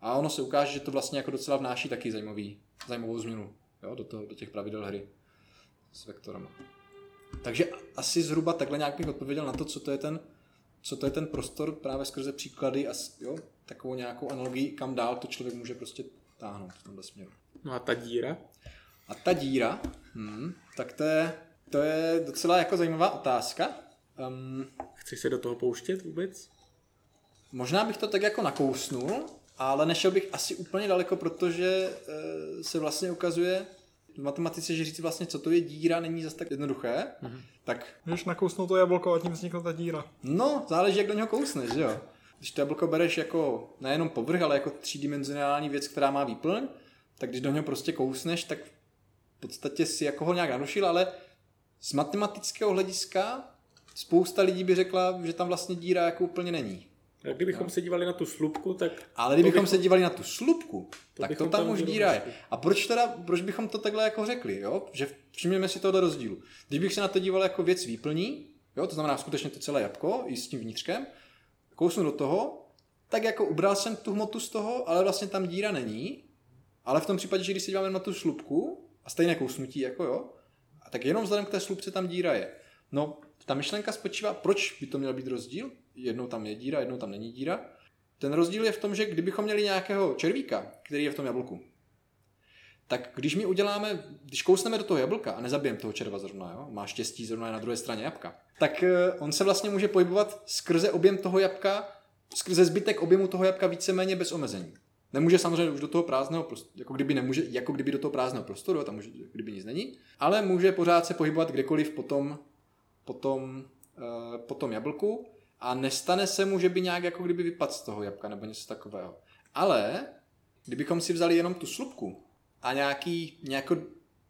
A ono se ukáže, že to vlastně jako docela vnáší taky zajímavý, zajímavou změnu jo, do, toho, do těch pravidel hry s vektorem. Takže asi zhruba takhle nějak bych odpověděl na to, co to je ten co to je ten prostor právě skrze příklady a jo, takovou nějakou analogii, kam dál to člověk může prostě táhnout v tomhle směru. No a ta díra? A ta díra, hmm, tak to je, to je docela jako zajímavá otázka. Um, Chceš se do toho pouštět vůbec? Možná bych to tak jako nakousnul, ale nešel bych asi úplně daleko, protože e, se vlastně ukazuje, v matematice, že říct vlastně, co to je díra, není zase tak jednoduché. Mm-hmm. Tak... Když nakousnou to jablko a tím vznikla ta díra. No, záleží, jak do něho kousneš, že jo. Když to jablko bereš jako nejenom povrch, ale jako třídimenzionální věc, která má výplň, tak když do něho prostě kousneš, tak v podstatě si jako ho nějak narušil, ale z matematického hlediska spousta lidí by řekla, že tam vlastně díra jako úplně není. A kdybychom no. se dívali na tu slupku, tak... Ale kdybychom bychom... se dívali na tu slupku, to tak to tam, tam už díra je. A proč teda, proč bychom to takhle jako řekli, jo? Že všimněme si tohle rozdílu. Když bych se na to díval jako věc výplní, jo, to znamená skutečně to celé jabko i s tím vnitřkem, kousnu do toho, tak jako ubral jsem tu hmotu z toho, ale vlastně tam díra není. Ale v tom případě, že když si díváme na tu slupku a stejné kousnutí, jako jo, tak jenom vzhledem k té slupce tam díra je. No, ta myšlenka spočívá, proč by to měl být rozdíl? Jednou tam je díra, jednou tam není díra. Ten rozdíl je v tom, že kdybychom měli nějakého červíka, který je v tom jablku, tak když my uděláme, když kousneme do toho jablka a nezabijeme toho červa zrovna, jo, má štěstí zrovna je na druhé straně jabka, tak eh, on se vlastně může pohybovat skrze objem toho jabka, skrze zbytek objemu toho jabka víceméně bez omezení. Nemůže samozřejmě už do toho prázdného prostoru, jako kdyby, nemůže, jako kdyby do toho prázdného prostoru, tam už kdyby nic není, ale může pořád se pohybovat kdekoliv po tom, po tom, uh, po tom jablku a nestane se mu, že by nějak jako kdyby vypadl z toho jabka nebo něco takového. Ale kdybychom si vzali jenom tu slupku a nějaký, nějaký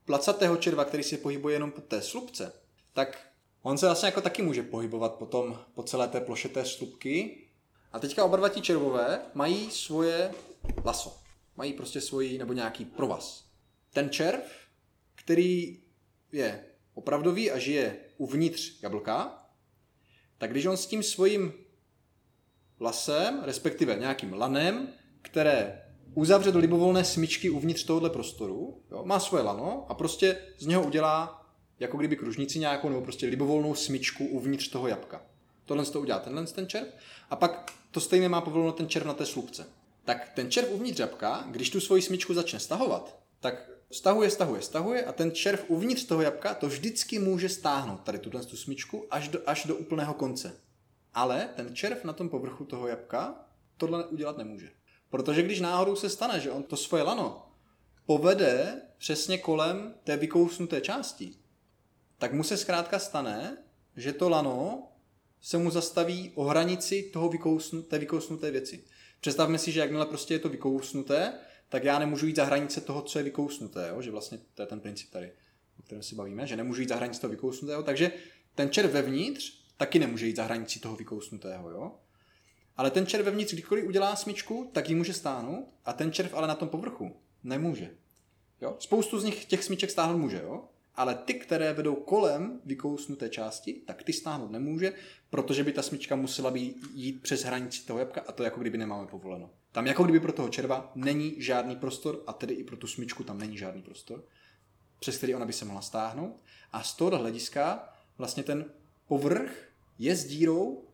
placatého červa, který se pohybuje jenom po té slupce, tak on se vlastně jako taky může pohybovat potom po celé té ploše té slupky. A teďka oba dva ti červové mají svoje laso. Mají prostě svoji nebo nějaký provaz. Ten červ, který je opravdový a žije uvnitř jablka, tak když on s tím svým lasem, respektive nějakým lanem, které uzavře do libovolné smyčky uvnitř tohohle prostoru, jo, má svoje lano a prostě z něho udělá jako kdyby kružnici nějakou nebo prostě libovolnou smyčku uvnitř toho jabka. Tohle to udělá tenhle ten červ a pak to stejně má povoleno ten červ na té slupce. Tak ten červ uvnitř jabka, když tu svoji smyčku začne stahovat, tak stahuje, stahuje, stahuje a ten červ uvnitř toho jabka to vždycky může stáhnout, tady tuhle tu smyčku, až do, až do úplného konce. Ale ten červ na tom povrchu toho jabka tohle udělat nemůže. Protože když náhodou se stane, že on to svoje lano povede přesně kolem té vykousnuté části, tak mu se zkrátka stane, že to lano se mu zastaví o hranici toho vykousnu, té vykousnuté věci. Představme si, že jakmile prostě je to vykousnuté, tak já nemůžu jít za hranice toho, co je vykousnuté, jo? že vlastně to je ten princip tady, o kterém si bavíme, že nemůžu jít za hranice toho vykousnutého, takže ten červ vevnitř taky nemůže jít za hranici toho vykousnutého. Jo? Ale ten červ vevnitř, kdykoliv udělá smyčku, tak ji může stáhnout a ten červ ale na tom povrchu nemůže. Jo? Spoustu z nich těch smyček stáhnout může, jo? Ale ty, které vedou kolem vykousnuté části, tak ty stáhnout nemůže, protože by ta smyčka musela být jít přes hranici toho jabka a to jako kdyby nemáme povoleno. Tam jako kdyby pro toho červa není žádný prostor a tedy i pro tu smyčku tam není žádný prostor, přes který ona by se mohla stáhnout. A z tohohle hlediska vlastně ten povrch je s dírou,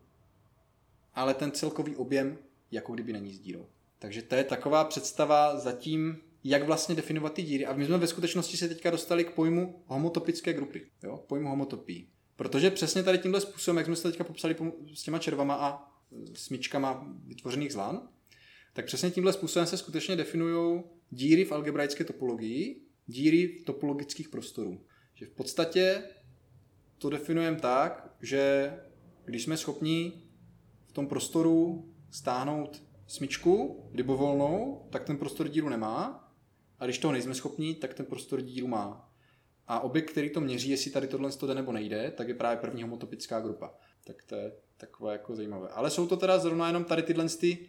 ale ten celkový objem jako kdyby není s dírou. Takže to je taková představa zatím, jak vlastně definovat ty díry. A my jsme ve skutečnosti se teďka dostali k pojmu homotopické grupy, jo? pojmu homotopii. Protože přesně tady tímhle způsobem, jak jsme se teďka popsali s těma červama a smyčkama vytvořených z tak přesně tímhle způsobem se skutečně definují díry v algebraické topologii, díry topologických prostorů. Že v podstatě to definujeme tak, že když jsme schopni v tom prostoru stáhnout smyčku libovolnou, tak ten prostor díru nemá. A když toho nejsme schopni, tak ten prostor díru má. A objekt, který to měří, jestli tady tohle jde nebo nejde, tak je právě první homotopická grupa. Tak to je takové jako zajímavé. Ale jsou to teda zrovna jenom tady tyhle ty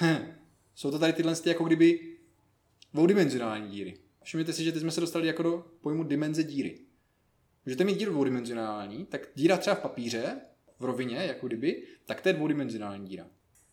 jsou to tady tyhle jako kdyby dvoudimenzionální díry. Všimněte si, že teď jsme se dostali jako do pojmu dimenze díry. Můžete mít díru dvoudimenzionální, tak díra třeba v papíře, v rovině, jako kdyby, tak to je dvoudimenzionální díra.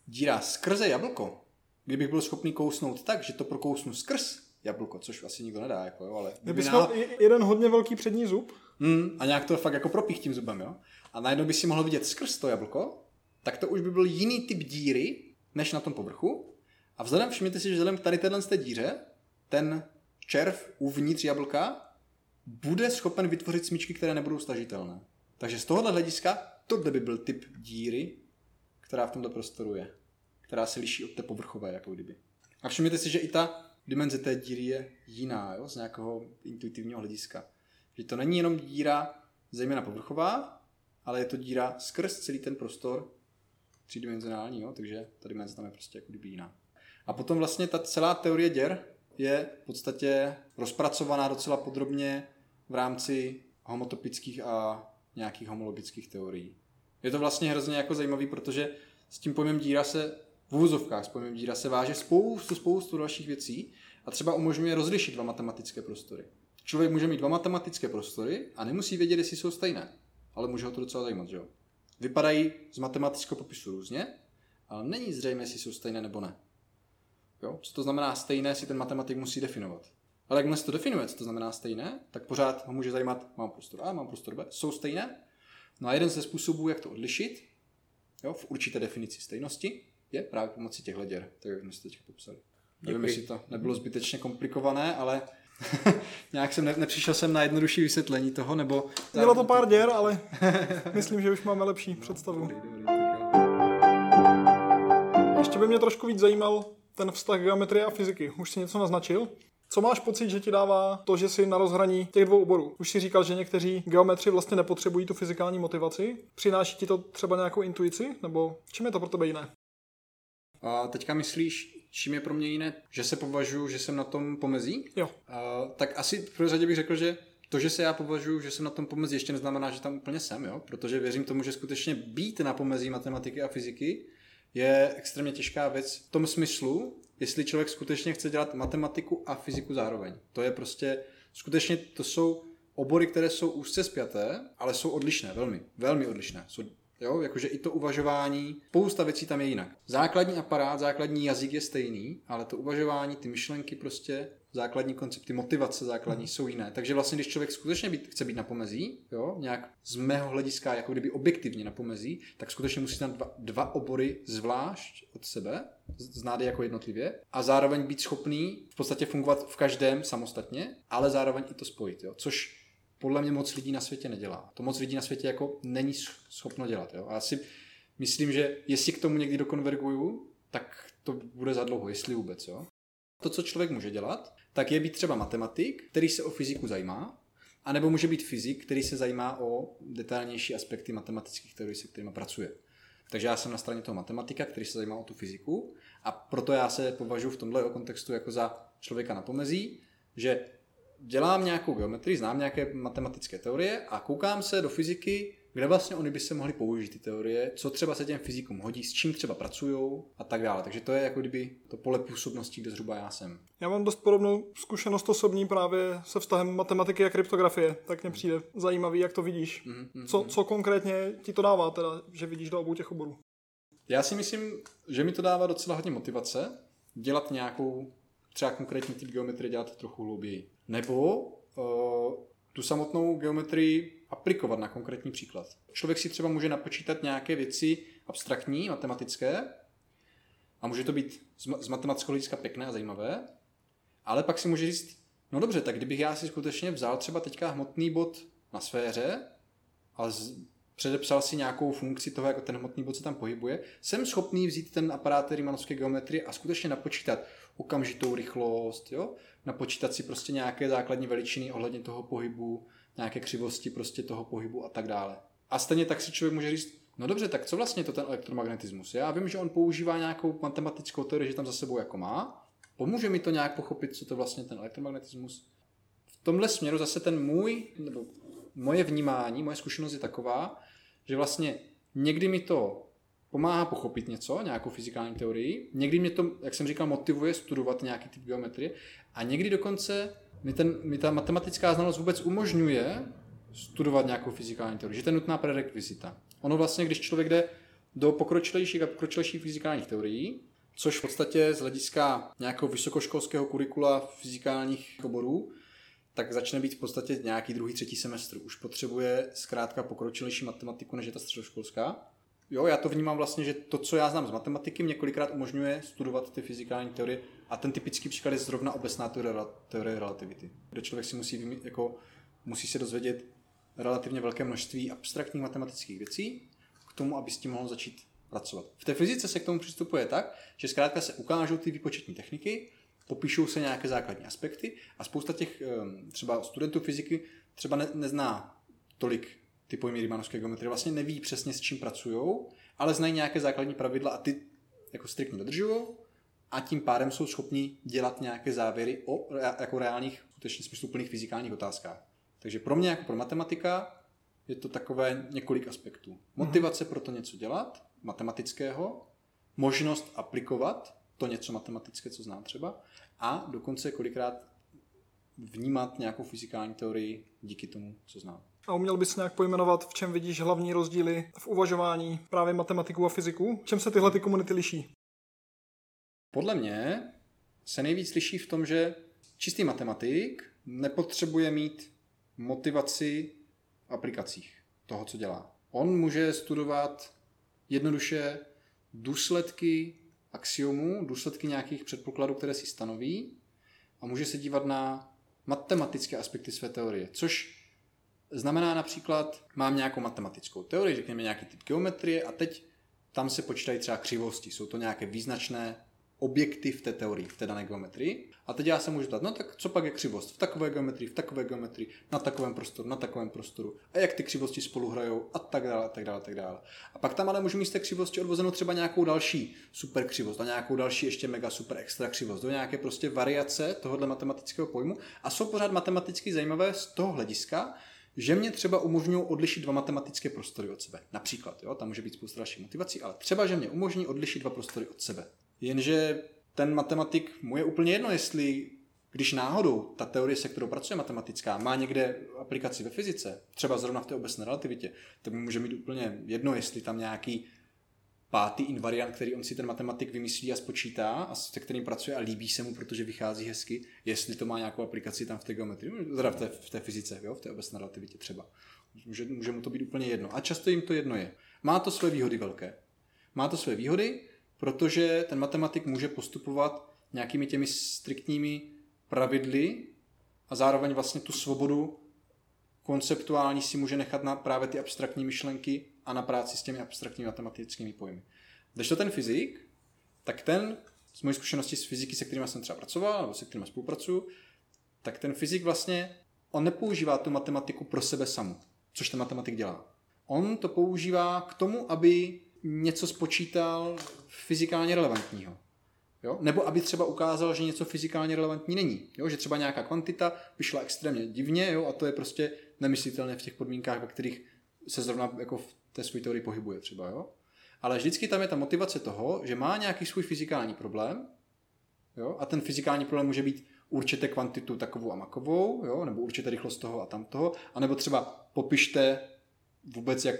Díra skrze jablko, kdybych byl schopný kousnout tak, že to prokousnu skrz jablko, což asi nikdo nedá, jako jo, ale... Kdyby náhod... jeden hodně velký přední zub. Hmm, a nějak to fakt jako propích tím zubem, jo. A najednou by si mohl vidět skrz to jablko, tak to už by byl jiný typ díry, než na tom povrchu. A vzhledem, všimněte si, že vzhledem k tady téhle té díře, ten červ uvnitř jablka bude schopen vytvořit smyčky, které nebudou stažitelné. Takže z tohohle hlediska tohle by byl typ díry, která v tomto prostoru je. Která se liší od té povrchové, jako kdyby. A všimněte si, že i ta dimenze té díry je jiná, jo, z nějakého intuitivního hlediska. Že to není jenom díra zejména povrchová, ale je to díra skrz celý ten prostor, třídimenzionální, jo, takže ta dimenze tam je prostě jako kdyby jiná. A potom vlastně ta celá teorie děr je v podstatě rozpracovaná docela podrobně v rámci homotopických a nějakých homologických teorií. Je to vlastně hrozně jako zajímavý, protože s tím pojmem díra se v úvozovkách pojmem díra se váže spoustu, spoustu dalších věcí a třeba umožňuje rozlišit dva matematické prostory. Člověk může mít dva matematické prostory a nemusí vědět, jestli jsou stejné, ale může ho to docela zajímat, že jo? vypadají z matematického popisu různě, ale není zřejmé, jestli jsou stejné nebo ne. Jo? Co to znamená stejné, si ten matematik musí definovat. Ale jakmile se to definuje, co to znamená stejné, tak pořád ho může zajímat, mám prostor A, mám prostor B, jsou stejné. No a jeden ze způsobů, jak to odlišit, jo, v určité definici stejnosti, je právě pomocí těchto děr, tak jak jsme si teď popsali. Nevím, jestli to nebylo zbytečně komplikované, ale nějak jsem ne, nepřišel jsem na jednodušší vysvětlení toho, nebo... Mělo to pár děr, ale myslím, že už máme lepší představu. Ještě by mě trošku víc zajímal ten vztah geometrie a fyziky. Už si něco naznačil? Co máš pocit, že ti dává to, že jsi na rozhraní těch dvou oborů? Už si říkal, že někteří geometři vlastně nepotřebují tu fyzikální motivaci. Přináší ti to třeba nějakou intuici? Nebo čím je to pro tebe jiné? A teďka myslíš, čím je pro mě jiné, že se považuji, že jsem na tom pomezí? Jo. A, tak asi v prvé řadě bych řekl, že to, že se já považuji, že jsem na tom pomezí, ještě neznamená, že tam úplně jsem, jo? protože věřím tomu, že skutečně být na pomezí matematiky a fyziky je extrémně těžká věc v tom smyslu, jestli člověk skutečně chce dělat matematiku a fyziku zároveň. To je prostě, skutečně to jsou obory, které jsou úzce spjaté, ale jsou odlišné, velmi, velmi odlišné. Jsou, jo, jakože i to uvažování, spousta věcí tam je jinak. Základní aparát, základní jazyk je stejný, ale to uvažování, ty myšlenky prostě základní koncepty, motivace základní jsou jiné. Takže vlastně, když člověk skutečně být, chce být na pomezí, jo, nějak z mého hlediska, jako kdyby objektivně na pomezí, tak skutečně musí tam dva, dva obory zvlášť od sebe, znát je jako jednotlivě a zároveň být schopný v podstatě fungovat v každém samostatně, ale zároveň i to spojit, jo, což podle mě moc lidí na světě nedělá. To moc lidí na světě jako není schopno dělat. Jo. A já si myslím, že jestli k tomu někdy dokonverguju, tak to bude za dlouho, jestli vůbec. Jo. To, co člověk může dělat, tak je být třeba matematik, který se o fyziku zajímá, anebo může být fyzik, který se zajímá o detailnější aspekty matematických teorií, se kterými pracuje. Takže já jsem na straně toho matematika, který se zajímá o tu fyziku a proto já se považuji v tomhle kontextu jako za člověka na pomezí, že dělám nějakou geometrii, znám nějaké matematické teorie a koukám se do fyziky kde vlastně oni by se mohli použít ty teorie, co třeba se těm fyzikům hodí, s čím třeba pracují a tak dále. Takže to je jako kdyby to pole působnosti, kde zhruba já jsem. Já mám dost podobnou zkušenost osobní právě se vztahem matematiky a kryptografie, tak mě přijde zajímavý, jak to vidíš. Mm-hmm. Co, co konkrétně ti to dává, teda, že vidíš do obou těch oborů? Já si myslím, že mi to dává docela hodně motivace dělat nějakou třeba konkrétní typ geometrie dělat trochu hlouběji. Nebo uh, tu samotnou geometrii aplikovat na konkrétní příklad. Člověk si třeba může napočítat nějaké věci abstraktní, matematické, a může to být z matematického hlediska pěkné a zajímavé, ale pak si může říct, no dobře, tak kdybych já si skutečně vzal třeba teďka hmotný bod na sféře a z, předepsal si nějakou funkci toho, jak ten hmotný bod se tam pohybuje, jsem schopný vzít ten aparát Riemannovské geometrie a skutečně napočítat okamžitou rychlost, jo? napočítat si prostě nějaké základní veličiny ohledně toho pohybu, nějaké křivosti prostě toho pohybu a tak dále. A stejně tak si člověk může říct, no dobře, tak co vlastně je to ten elektromagnetismus? Já vím, že on používá nějakou matematickou teorii, že tam za sebou jako má. Pomůže mi to nějak pochopit, co to vlastně ten elektromagnetismus? V tomhle směru zase ten můj, nebo moje vnímání, moje zkušenost je taková, že vlastně někdy mi to pomáhá pochopit něco, nějakou fyzikální teorii, někdy mě to, jak jsem říkal, motivuje studovat nějaký typ geometrie a někdy dokonce mi, ten, mi ta matematická znalost vůbec umožňuje studovat nějakou fyzikální teorii, že to je nutná prerekvizita. Ono vlastně, když člověk jde do pokročilejších a pokročilejších fyzikálních teorií, což v podstatě z hlediska nějakého vysokoškolského kurikula fyzikálních oborů, tak začne být v podstatě nějaký druhý, třetí semestr. Už potřebuje zkrátka pokročilejší matematiku, než je ta středoškolská. Jo, já to vnímám vlastně, že to, co já znám z matematiky, mě kolikrát umožňuje studovat ty fyzikální teorie a ten typický příklad je zrovna obecná teorie, teorie relativity, kde člověk si musí, jako, musí se dozvědět relativně velké množství abstraktních matematických věcí k tomu, aby s tím mohl začít pracovat. V té fyzice se k tomu přistupuje tak, že zkrátka se ukážou ty výpočetní techniky, popíšou se nějaké základní aspekty a spousta těch ehm, třeba studentů fyziky třeba ne, nezná tolik ty pojmy Riemannovské geometrie, vlastně neví přesně s čím pracují, ale znají nějaké základní pravidla a ty jako striktně dodržují a tím pádem jsou schopni dělat nějaké závěry o jako reálných, skutečně smysluplných fyzikálních otázkách. Takže pro mě jako pro matematika je to takové několik aspektů. Mhm. Motivace pro to něco dělat, matematického, možnost aplikovat to něco matematické, co znám třeba, a dokonce kolikrát vnímat nějakou fyzikální teorii díky tomu, co znám. A uměl bys nějak pojmenovat, v čem vidíš hlavní rozdíly v uvažování právě matematiku a fyziku? V čem se tyhle ty komunity liší? Podle mě se nejvíc liší v tom, že čistý matematik nepotřebuje mít motivaci v aplikacích toho, co dělá. On může studovat jednoduše důsledky axiomů, důsledky nějakých předpokladů, které si stanoví a může se dívat na matematické aspekty své teorie, což znamená například, mám nějakou matematickou teorii, řekněme nějaký typ geometrie a teď tam se počítají třeba křivosti, jsou to nějaké význačné objekty v té teorii, v té dané geometrii. A teď já se můžu ptát, no tak co pak je křivost? V takové geometrii, v takové geometrii, na takovém prostoru, na takovém prostoru, a jak ty křivosti spolu hrajou? A tak dále, a tak dále, a tak dále. A pak tam ale můžu mít z té křivosti odvozenou třeba nějakou další super křivost a nějakou další ještě mega super extra křivost, do nějaké prostě variace tohohle matematického pojmu. A jsou pořád matematicky zajímavé z toho hlediska, že mě třeba umožňují odlišit dva matematické prostory od sebe. Například, jo, tam může být spousta dalších motivací, ale třeba, že mě umožní odlišit dva prostory od sebe. Jenže ten matematik, mu je úplně jedno, jestli když náhodou ta teorie, se kterou pracuje matematická, má někde aplikaci ve fyzice, třeba zrovna v té obecné relativitě, tak mu může mít úplně jedno, jestli tam nějaký pátý invariant, který on si ten matematik vymyslí a spočítá a se kterým pracuje a líbí se mu, protože vychází hezky, jestli to má nějakou aplikaci tam v té geometrii, teda v té, v té fyzice, jo, v té obecné relativitě třeba. Může, může mu to být úplně jedno. A často jim to jedno je. Má to své výhody velké. Má to své výhody, protože ten matematik může postupovat nějakými těmi striktními pravidly a zároveň vlastně tu svobodu konceptuální si může nechat na právě ty abstraktní myšlenky a na práci s těmi abstraktními matematickými pojmy. Když to ten fyzik, tak ten, z mojí zkušenosti z fyziky, se kterými jsem třeba pracoval, nebo se kterými spolupracuju, tak ten fyzik vlastně, on nepoužívá tu matematiku pro sebe samu, což ten matematik dělá. On to používá k tomu, aby něco spočítal fyzikálně relevantního. Jo? Nebo aby třeba ukázal, že něco fyzikálně relevantní není. Jo? Že třeba nějaká kvantita vyšla extrémně divně jo? a to je prostě nemyslitelné v těch podmínkách, ve kterých se zrovna jako v té své teorii pohybuje třeba. Jo? Ale vždycky tam je ta motivace toho, že má nějaký svůj fyzikální problém jo? a ten fyzikální problém může být určité kvantitu takovou a makovou, jo? nebo určité rychlost toho a tamtoho, anebo třeba popište vůbec, jak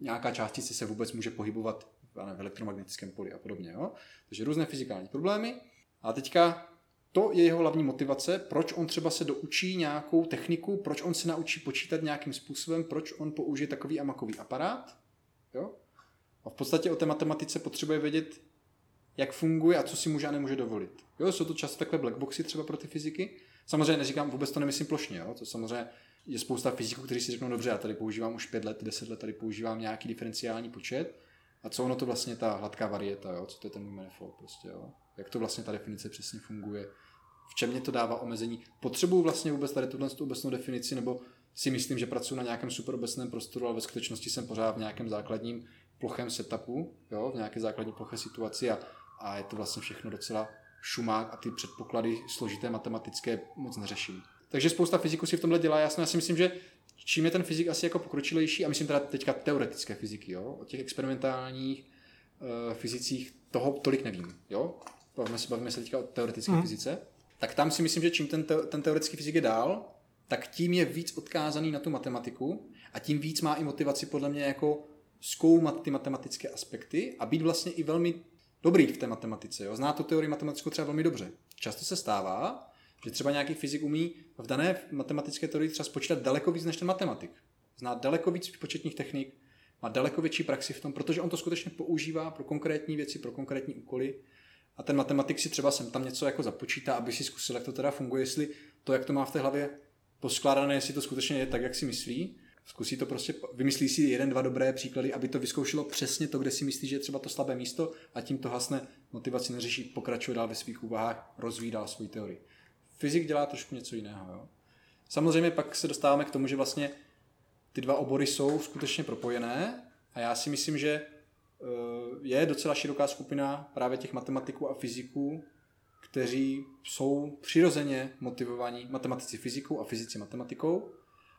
nějaká částice se vůbec může pohybovat v elektromagnetickém poli a podobně. Jo? Takže různé fyzikální problémy. A teďka to je jeho hlavní motivace, proč on třeba se doučí nějakou techniku, proč on se naučí počítat nějakým způsobem, proč on použije takový amakový aparát. Jo? A v podstatě o té matematice potřebuje vědět, jak funguje a co si může a nemůže dovolit. Jo, jsou to často takové blackboxy třeba pro ty fyziky. Samozřejmě neříkám, vůbec to nemyslím plošně. Jo? To samozřejmě je spousta fyziků, kteří si řeknou, dobře, já tady používám už pět let, deset let, tady používám nějaký diferenciální počet. A co ono to vlastně ta hladká varieta, jo? co to je ten manifold prostě, jo? Jak to vlastně ta definice přesně funguje, v čem mě to dává omezení. Potřebuju vlastně vůbec tady tuhle obecnou definici, nebo si myslím, že pracuji na nějakém superobecném prostoru, ale ve skutečnosti jsem pořád v nějakém základním plochem setupu, jo? v nějaké základní ploché situaci a, a je to vlastně všechno docela šumák a ty předpoklady složité matematické moc neřeším. Takže spousta fyziků si v tomhle dělá jasno. Já si myslím, že čím je ten fyzik asi jako pokročilejší, a myslím teda teďka teoretické fyziky, jo? o těch experimentálních uh, fyzicích toho tolik nevím. Jo? Bavíme, se, bavíme se teďka o teoretické hmm. fyzice. Tak tam si myslím, že čím ten, te, ten teoretický fyzik je dál, tak tím je víc odkázaný na tu matematiku a tím víc má i motivaci podle mě jako zkoumat ty matematické aspekty a být vlastně i velmi dobrý v té matematice. Jo? Zná tu teorii matematickou třeba velmi dobře. Často se stává, že třeba nějaký fyzik umí v dané matematické teorii třeba spočítat daleko víc než ten matematik. Zná daleko víc početních technik, má daleko větší praxi v tom, protože on to skutečně používá pro konkrétní věci, pro konkrétní úkoly. A ten matematik si třeba sem tam něco jako započítá, aby si zkusil, jak to teda funguje, jestli to, jak to má v té hlavě poskládané, jestli to skutečně je tak, jak si myslí. Zkusí to prostě, vymyslí si jeden, dva dobré příklady, aby to vyzkoušelo přesně to, kde si myslí, že je třeba to slabé místo a tím to hasne, motivaci neřeší, pokračuje dál ve svých úvahách, rozvíjí dál svoji teorii. Fyzik dělá trošku něco jiného. Jo? Samozřejmě pak se dostáváme k tomu, že vlastně ty dva obory jsou skutečně propojené a já si myslím, že je docela široká skupina právě těch matematiků a fyziků, kteří jsou přirozeně motivovaní matematici fyzikou a fyzici matematikou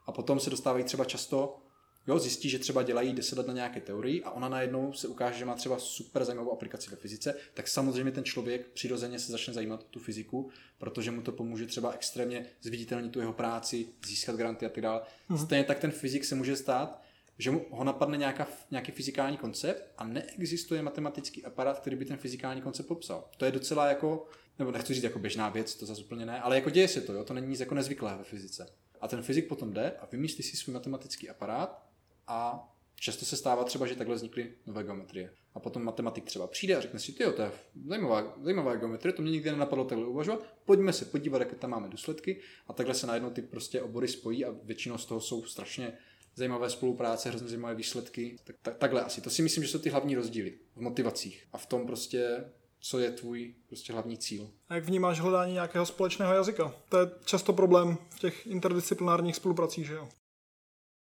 a potom se dostávají třeba často Jo, zjistí, že třeba dělají 10 let na nějaké teorii a ona najednou se ukáže, že má třeba super zajímavou aplikaci ve fyzice, tak samozřejmě ten člověk přirozeně se začne zajímat o tu fyziku, protože mu to pomůže třeba extrémně zviditelnit tu jeho práci, získat granty a tak dále. Mm-hmm. Stejně tak ten fyzik se může stát, že mu ho napadne nějaká, nějaký fyzikální koncept a neexistuje matematický aparát, který by ten fyzikální koncept popsal. To je docela jako, nebo nechci říct jako běžná věc, to zase úplně ne, ale jako děje se to, jo? to není nic jako nezvyklé ve fyzice. A ten fyzik potom jde a vymyslí si svůj matematický aparát a často se stává třeba, že takhle vznikly nové geometrie. A potom matematik třeba přijde a řekne si, ty to je zajímavá, zajímavá geometrie, to mě nikdy nenapadlo takhle uvažovat, pojďme se podívat, jaké tam máme důsledky a takhle se najednou ty prostě obory spojí a většinou z toho jsou strašně zajímavé spolupráce, hrozně zajímavé výsledky. Tak, tak, takhle asi. To si myslím, že jsou ty hlavní rozdíly v motivacích a v tom prostě, co je tvůj prostě hlavní cíl. A jak vnímáš hledání nějakého společného jazyka? To je často problém v těch interdisciplinárních spolupracích, že jo?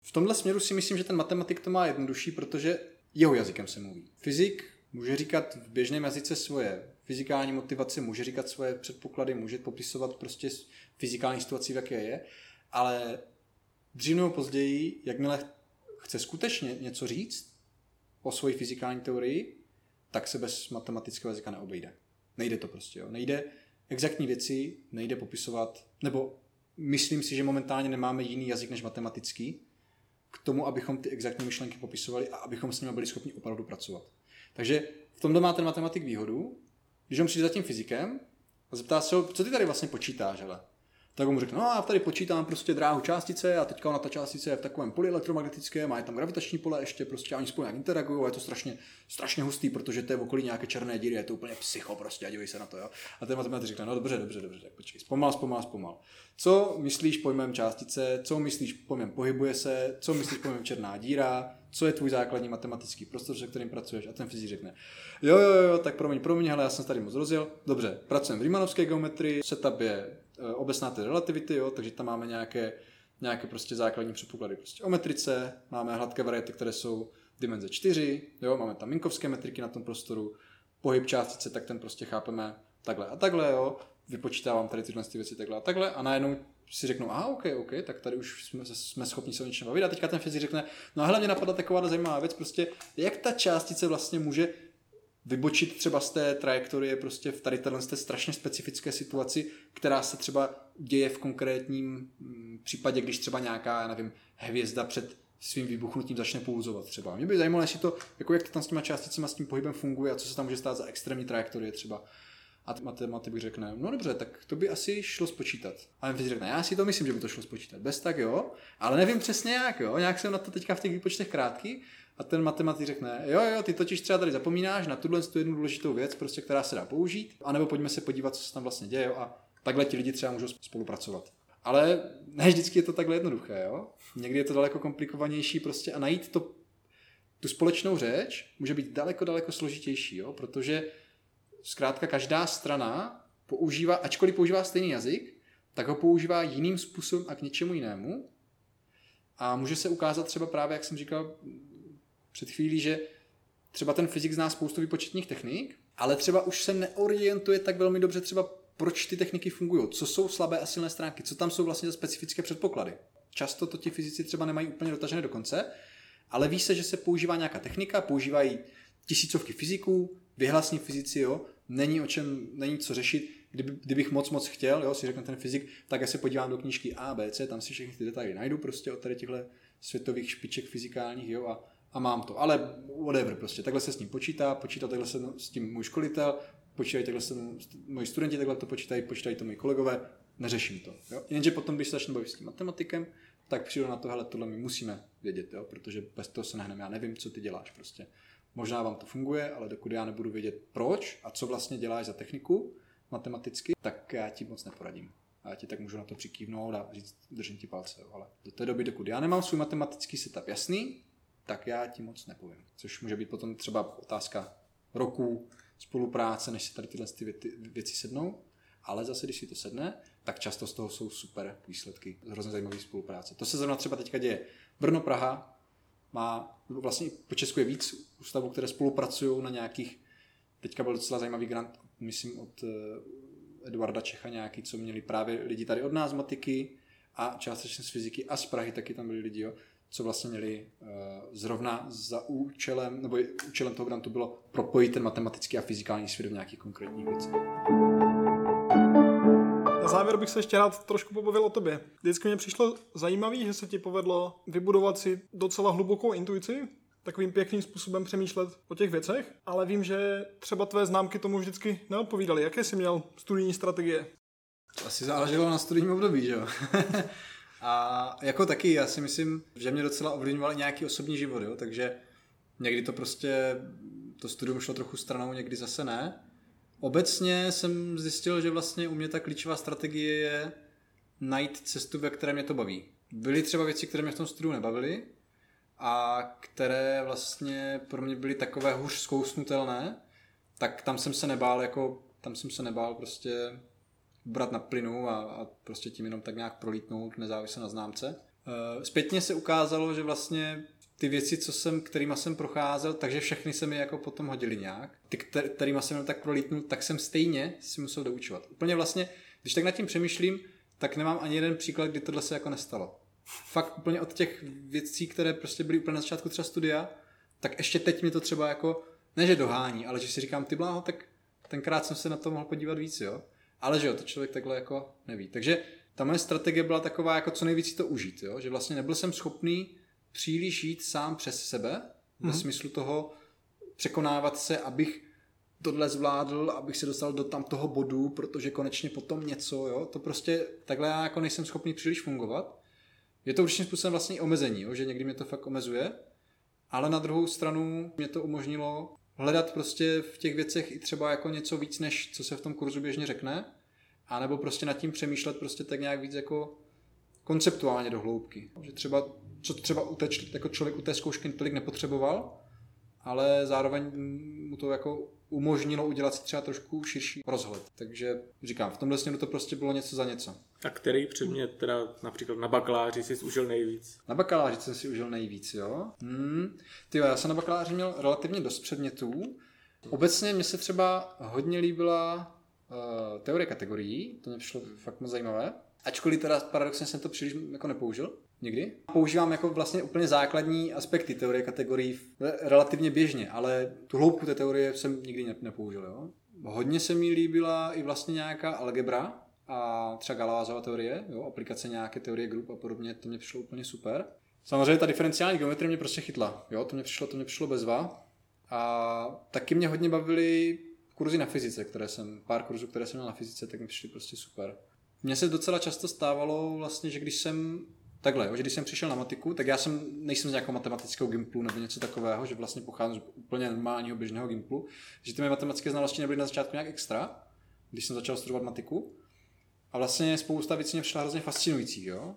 V tomhle směru si myslím, že ten matematik to má jednodušší, protože jeho jazykem se mluví. Fyzik může říkat v běžném jazyce svoje fyzikální motivace, může říkat svoje předpoklady, může popisovat prostě fyzikální situaci, v jaké je, ale dřív nebo později, jakmile chce skutečně něco říct o svoji fyzikální teorii, tak se bez matematického jazyka neobejde. Nejde to prostě, jo. Nejde exaktní věci, nejde popisovat, nebo myslím si, že momentálně nemáme jiný jazyk než matematický, k tomu, abychom ty exaktní myšlenky popisovali a abychom s nimi byli schopni opravdu pracovat. Takže v tomhle má ten matematik výhodu, když on přijde za tím fyzikem a zeptá se ho, co ty tady vlastně počítáš, hele? Tak mu řekne, no já tady počítám prostě dráhu částice a teďka ona ta částice je v takovém poli elektromagnetickém, má tam gravitační pole ještě, prostě oni spolu nějak interagují a je to strašně, strašně hustý, protože to je v okolí nějaké černé díry, je to úplně psycho prostě a dívej se na to, jo. A ten matematik řekne, no dobře, dobře, dobře, tak počkej, zpomal, zpomal, zpomal. Co myslíš pojmem částice, co myslíš pojmem pohybuje se, co myslíš pojmem černá díra, co je tvůj základní matematický prostor, se kterým pracuješ? A ten fyzik řekne, jo, jo, jo, tak promiň, promiň, ale já jsem tady moc rozjel, dobře, pracujeme v Riemannovské geometrii, setup je obecná ty relativity, jo, takže tam máme nějaké, nějaké prostě základní předpoklady prostě o metrice, máme hladké variety, které jsou dimenze 4, jo, máme tam minkovské metriky na tom prostoru, pohyb částice, tak ten prostě chápeme takhle a takhle, jo, vypočítávám tady tyhle ty věci takhle a takhle a najednou si řeknu, aha, OK, OK, tak tady už jsme, jsme schopni se o něčem bavit. A teďka ten fyzik řekne, no a hlavně napadla taková zajímavá věc, prostě jak ta částice vlastně může vybočit třeba z té trajektorie prostě v tady téhle strašně specifické situaci, která se třeba děje v konkrétním mm, případě, když třeba nějaká, já nevím, hvězda před svým vybuchnutím začne pouzovat třeba. Mě by zajímalo, jestli to, jako jak to tam s těma částicemi, s tím pohybem funguje a co se tam může stát za extrémní trajektorie třeba. A matematik bych řekne, no dobře, tak to by asi šlo spočítat. A fyzik řekne, já si to myslím, že by to šlo spočítat. Bez tak jo, ale nevím přesně jak, jo. Nějak jsem na to teďka v těch výpočtech krátký a ten matematik řekne, jo, jo, ty totiž třeba tady zapomínáš na tuhle tu jednu důležitou věc, prostě, která se dá použít, anebo pojďme se podívat, co se tam vlastně děje jo, a takhle ti lidi třeba můžou spolupracovat. Ale ne vždycky je to takhle jednoduché, jo. Někdy je to daleko komplikovanější prostě a najít to, tu společnou řeč může být daleko, daleko složitější, jo, protože zkrátka každá strana používá, ačkoliv používá stejný jazyk, tak ho používá jiným způsobem a k něčemu jinému. A může se ukázat třeba právě, jak jsem říkal, před chvílí, že třeba ten fyzik zná spoustu výpočetních technik, ale třeba už se neorientuje tak velmi dobře třeba proč ty techniky fungují, co jsou slabé a silné stránky, co tam jsou vlastně za specifické předpoklady. Často to ti fyzici třeba nemají úplně dotažené do konce, ale ví se, že se používá nějaká technika, používají tisícovky fyziků, vyhlasní fyzici, jo, není o čem, není co řešit, Kdyby, kdybych moc moc chtěl, jo, si řekne ten fyzik, tak já se podívám do knížky A, B, C, tam si všechny ty detaily najdu prostě od tady těchto světových špiček fyzikálních, jo, a a mám to. Ale whatever prostě, takhle se s ním počítá, počítá takhle se s tím můj školitel, počítají takhle se moji studenti takhle to počítají, počítají to moji kolegové, neřeším to. Jo? Jenže potom, když se začnu bavit s tím matematikem, tak přijdu na to, hele, tohle my musíme vědět, jo? protože bez toho se nehneme. Já nevím, co ty děláš prostě. Možná vám to funguje, ale dokud já nebudu vědět proč a co vlastně děláš za techniku matematicky, tak já ti moc neporadím. A já ti tak můžu na to přikývnout a říct, držím ti palce. Jo? Ale do té doby, dokud já nemám svůj matematický setup jasný, tak já ti moc nepovím. Což může být potom třeba otázka roků spolupráce, než se tady tyhle ty věci sednou. Ale zase, když si to sedne, tak často z toho jsou super výsledky, hrozně zajímavé spolupráce. To se zrovna třeba teďka děje. Brno, Praha má, vlastně po Česku je víc ústavů, které spolupracují na nějakých, teďka byl docela zajímavý grant, myslím od eh, Eduarda Čecha nějaký, co měli právě lidi tady od nás matiky a částečně z fyziky a z Prahy taky tam byli lidi, jo, co vlastně měli uh, zrovna za účelem, nebo účelem toho grantu bylo propojit ten matematický a fyzikální svět v nějakých konkrétních věcech. Na závěr bych se ještě rád trošku pobavil o tobě. Vždycky mě přišlo zajímavé, že se ti povedlo vybudovat si docela hlubokou intuici, takovým pěkným způsobem přemýšlet o těch věcech, ale vím, že třeba tvé známky tomu vždycky neodpovídaly. Jaké jsi měl studijní strategie? Asi záleželo na studijním období, že jo? A jako taky, já si myslím, že mě docela ovlivňoval nějaký osobní život, jo? takže někdy to prostě, to studium šlo trochu stranou, někdy zase ne. Obecně jsem zjistil, že vlastně u mě ta klíčová strategie je najít cestu, ve které mě to baví. Byly třeba věci, které mě v tom studiu nebavily a které vlastně pro mě byly takové hůř zkousnutelné, tak tam jsem se nebál jako, tam jsem se nebál prostě brát na plynu a, a prostě tím jenom tak nějak prolítnout nezávisle na známce. E, zpětně se ukázalo, že vlastně ty věci, co jsem, kterýma jsem procházel, takže všechny se mi jako potom hodili nějak. Ty, kterýma jsem jenom tak prolítnul, tak jsem stejně si musel doučovat. Úplně vlastně, když tak nad tím přemýšlím, tak nemám ani jeden příklad, kdy tohle se jako nestalo. Fakt úplně od těch věcí, které prostě byly úplně na začátku třeba studia, tak ještě teď mi to třeba jako, ne že dohání, ale že si říkám, ty bláho, tak tenkrát jsem se na to mohl podívat víc, jo. Ale že jo, to člověk takhle jako neví. Takže ta moje strategie byla taková, jako co nejvíc to užít, jo? že vlastně nebyl jsem schopný příliš jít sám přes sebe, hmm. ve mhm. smyslu toho překonávat se, abych tohle zvládl, abych se dostal do tam toho bodu, protože konečně potom něco, jo, to prostě takhle já jako nejsem schopný příliš fungovat. Je to určitým způsobem vlastně omezení, jo? že někdy mě to fakt omezuje, ale na druhou stranu mě to umožnilo hledat prostě v těch věcech i třeba jako něco víc, než co se v tom kurzu běžně řekne, a nebo prostě nad tím přemýšlet prostě tak nějak víc jako konceptuálně do hloubky. Že třeba, co třeba u té, jako člověk u té zkoušky tolik nepotřeboval, ale zároveň mu to jako umožnilo udělat si třeba trošku širší rozhled. Takže říkám, v tomhle směru to prostě bylo něco za něco. A který předmět teda například na bakaláři jsi užil nejvíc? Na bakaláři jsem si užil nejvíc, jo. Hmm. Ty já jsem na bakaláři měl relativně dost předmětů. Obecně mě se třeba hodně líbila uh, teorie kategorií, to mě přišlo fakt moc zajímavé. Ačkoliv teda paradoxně jsem to příliš jako nepoužil nikdy. Používám jako vlastně úplně základní aspekty teorie kategorií relativně běžně, ale tu hloubku té teorie jsem nikdy nepoužil. Jo? Hodně se mi líbila i vlastně nějaká algebra, a třeba Galoisova teorie, jo, aplikace nějaké teorie grup a podobně, to mě přišlo úplně super. Samozřejmě ta diferenciální geometrie mě prostě chytla, jo, to mě přišlo, to mě přišlo bezva. A taky mě hodně bavily kurzy na fyzice, které jsem, pár kurzů, které jsem měl na fyzice, tak mi přišly prostě super. Mně se docela často stávalo vlastně, že když jsem takhle, že když jsem přišel na matiku, tak já jsem, nejsem z nějakého matematického gimplu nebo něco takového, že vlastně pocházím z úplně normálního běžného gimplu, že ty mé matematické znalosti nebyly na začátku nějak extra, když jsem začal studovat matiku. A vlastně spousta věcí mě přišla hrozně fascinující, jo.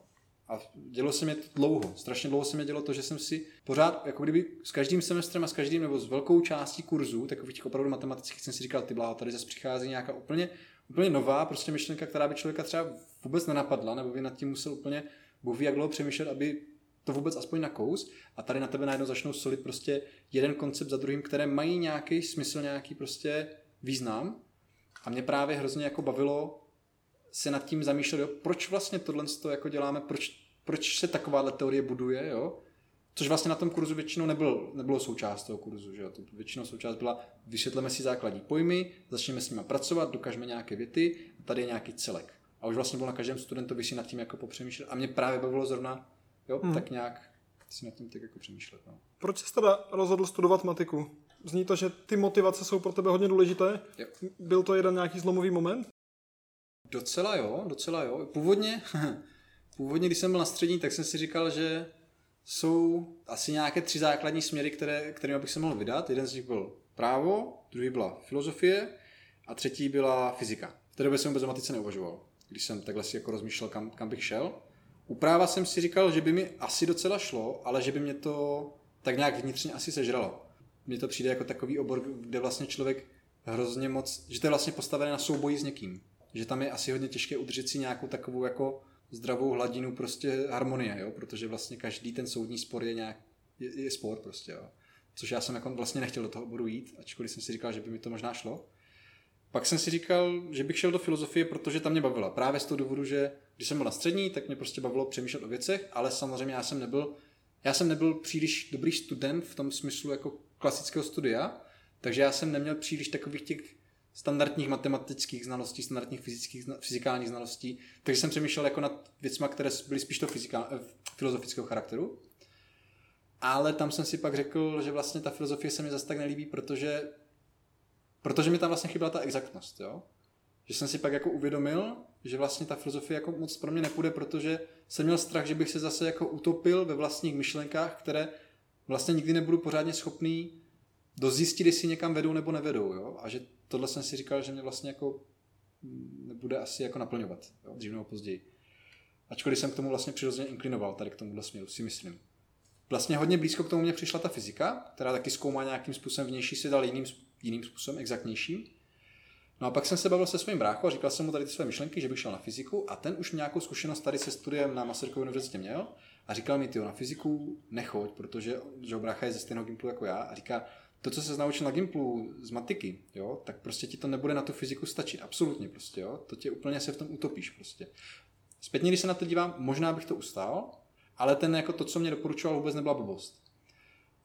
A dělo se mi to dlouho, strašně dlouho se mi dělo to, že jsem si pořád, jako kdyby s každým semestrem a s každým nebo s velkou částí kurzů, takových opravdu matematických, jsem si říkal, ty bláho, tady zase přichází nějaká úplně, úplně nová prostě myšlenka, která by člověka třeba vůbec nenapadla, nebo by nad tím musel úplně, Bůh ví, jak dlouho přemýšlet, aby to vůbec aspoň nakous a tady na tebe najednou začnou solit prostě jeden koncept za druhým, které mají nějaký smysl, nějaký prostě význam. A mě právě hrozně jako bavilo se nad tím zamýšlet, jo, proč vlastně tohle to jako děláme, proč, proč se takováhle teorie buduje, jo? Což vlastně na tom kurzu většinou nebylo, nebylo součást toho kurzu, že jo? To většinou součást byla, vysvětleme si základní pojmy, začneme s nimi pracovat, dokážeme nějaké věty, a tady je nějaký celek. A už vlastně bylo na každém studentovi si nad tím jako popřemýšlet. A mě právě bavilo zrovna, jo, hmm. tak nějak si nad tím tak jako přemýšlet. No. Proč jsi teda rozhodl studovat matiku? Zní to, že ty motivace jsou pro tebe hodně důležité. Jo. Byl to jeden nějaký zlomový moment? Docela jo, docela jo. Původně, původně, když jsem byl na střední, tak jsem si říkal, že jsou asi nějaké tři základní směry, které, kterými bych se mohl vydat. Jeden z nich byl právo, druhý byla filozofie a třetí byla fyzika. V té době jsem vůbec o matice neuvažoval, když jsem takhle si jako rozmýšlel, kam, kam bych šel. U práva jsem si říkal, že by mi asi docela šlo, ale že by mě to tak nějak vnitřně asi sežralo. Mně to přijde jako takový obor, kde vlastně člověk hrozně moc, že to je vlastně postavené na souboji s někým že tam je asi hodně těžké udržet si nějakou takovou jako zdravou hladinu prostě harmonie, jo? protože vlastně každý ten soudní spor je nějak, je, je spor prostě, jo? což já jsem jako vlastně nechtěl do toho oboru jít, ačkoliv jsem si říkal, že by mi to možná šlo. Pak jsem si říkal, že bych šel do filozofie, protože tam mě bavila. Právě z toho důvodu, že když jsem byl na střední, tak mě prostě bavilo přemýšlet o věcech, ale samozřejmě já jsem nebyl já jsem nebyl příliš dobrý student v tom smyslu jako klasického studia, takže já jsem neměl příliš takových těch standardních matematických znalostí, standardních fyzických, fyzikálních znalostí, takže jsem přemýšlel jako nad věcmi, které byly spíš to fyzika, eh, filozofického charakteru. Ale tam jsem si pak řekl, že vlastně ta filozofie se mi zase tak nelíbí, protože, protože mi tam vlastně chyběla ta exaktnost. Jo? Že jsem si pak jako uvědomil, že vlastně ta filozofie jako moc pro mě nepůjde, protože jsem měl strach, že bych se zase jako utopil ve vlastních myšlenkách, které vlastně nikdy nebudu pořádně schopný dozjistit, jestli někam vedou nebo nevedou. Jo? A že tohle jsem si říkal, že mě vlastně jako nebude asi jako naplňovat, jo? dřív nebo později. Ačkoliv jsem k tomu vlastně přirozeně inklinoval, tady k tomuhle směru, si myslím. Vlastně hodně blízko k tomu mě přišla ta fyzika, která taky zkoumá nějakým způsobem vnější svět, ale jiným, jiným způsobem, exaktnějším. No a pak jsem se bavil se svým bráchou a říkal jsem mu tady ty své myšlenky, že bych šel na fyziku a ten už nějakou zkušenost tady se studiem na Masarykově univerzitě měl a říkal mi, ty na fyziku nechoď, protože že brácha je ze stejného gimplu jako já a říká, to, co se naučil na Gimplu z matiky, jo, tak prostě ti to nebude na tu fyziku stačit. Absolutně prostě, jo. To tě úplně se v tom utopíš prostě. Zpětně, když se na to dívám, možná bych to ustál, ale ten jako to, co mě doporučoval, vůbec nebyla blbost.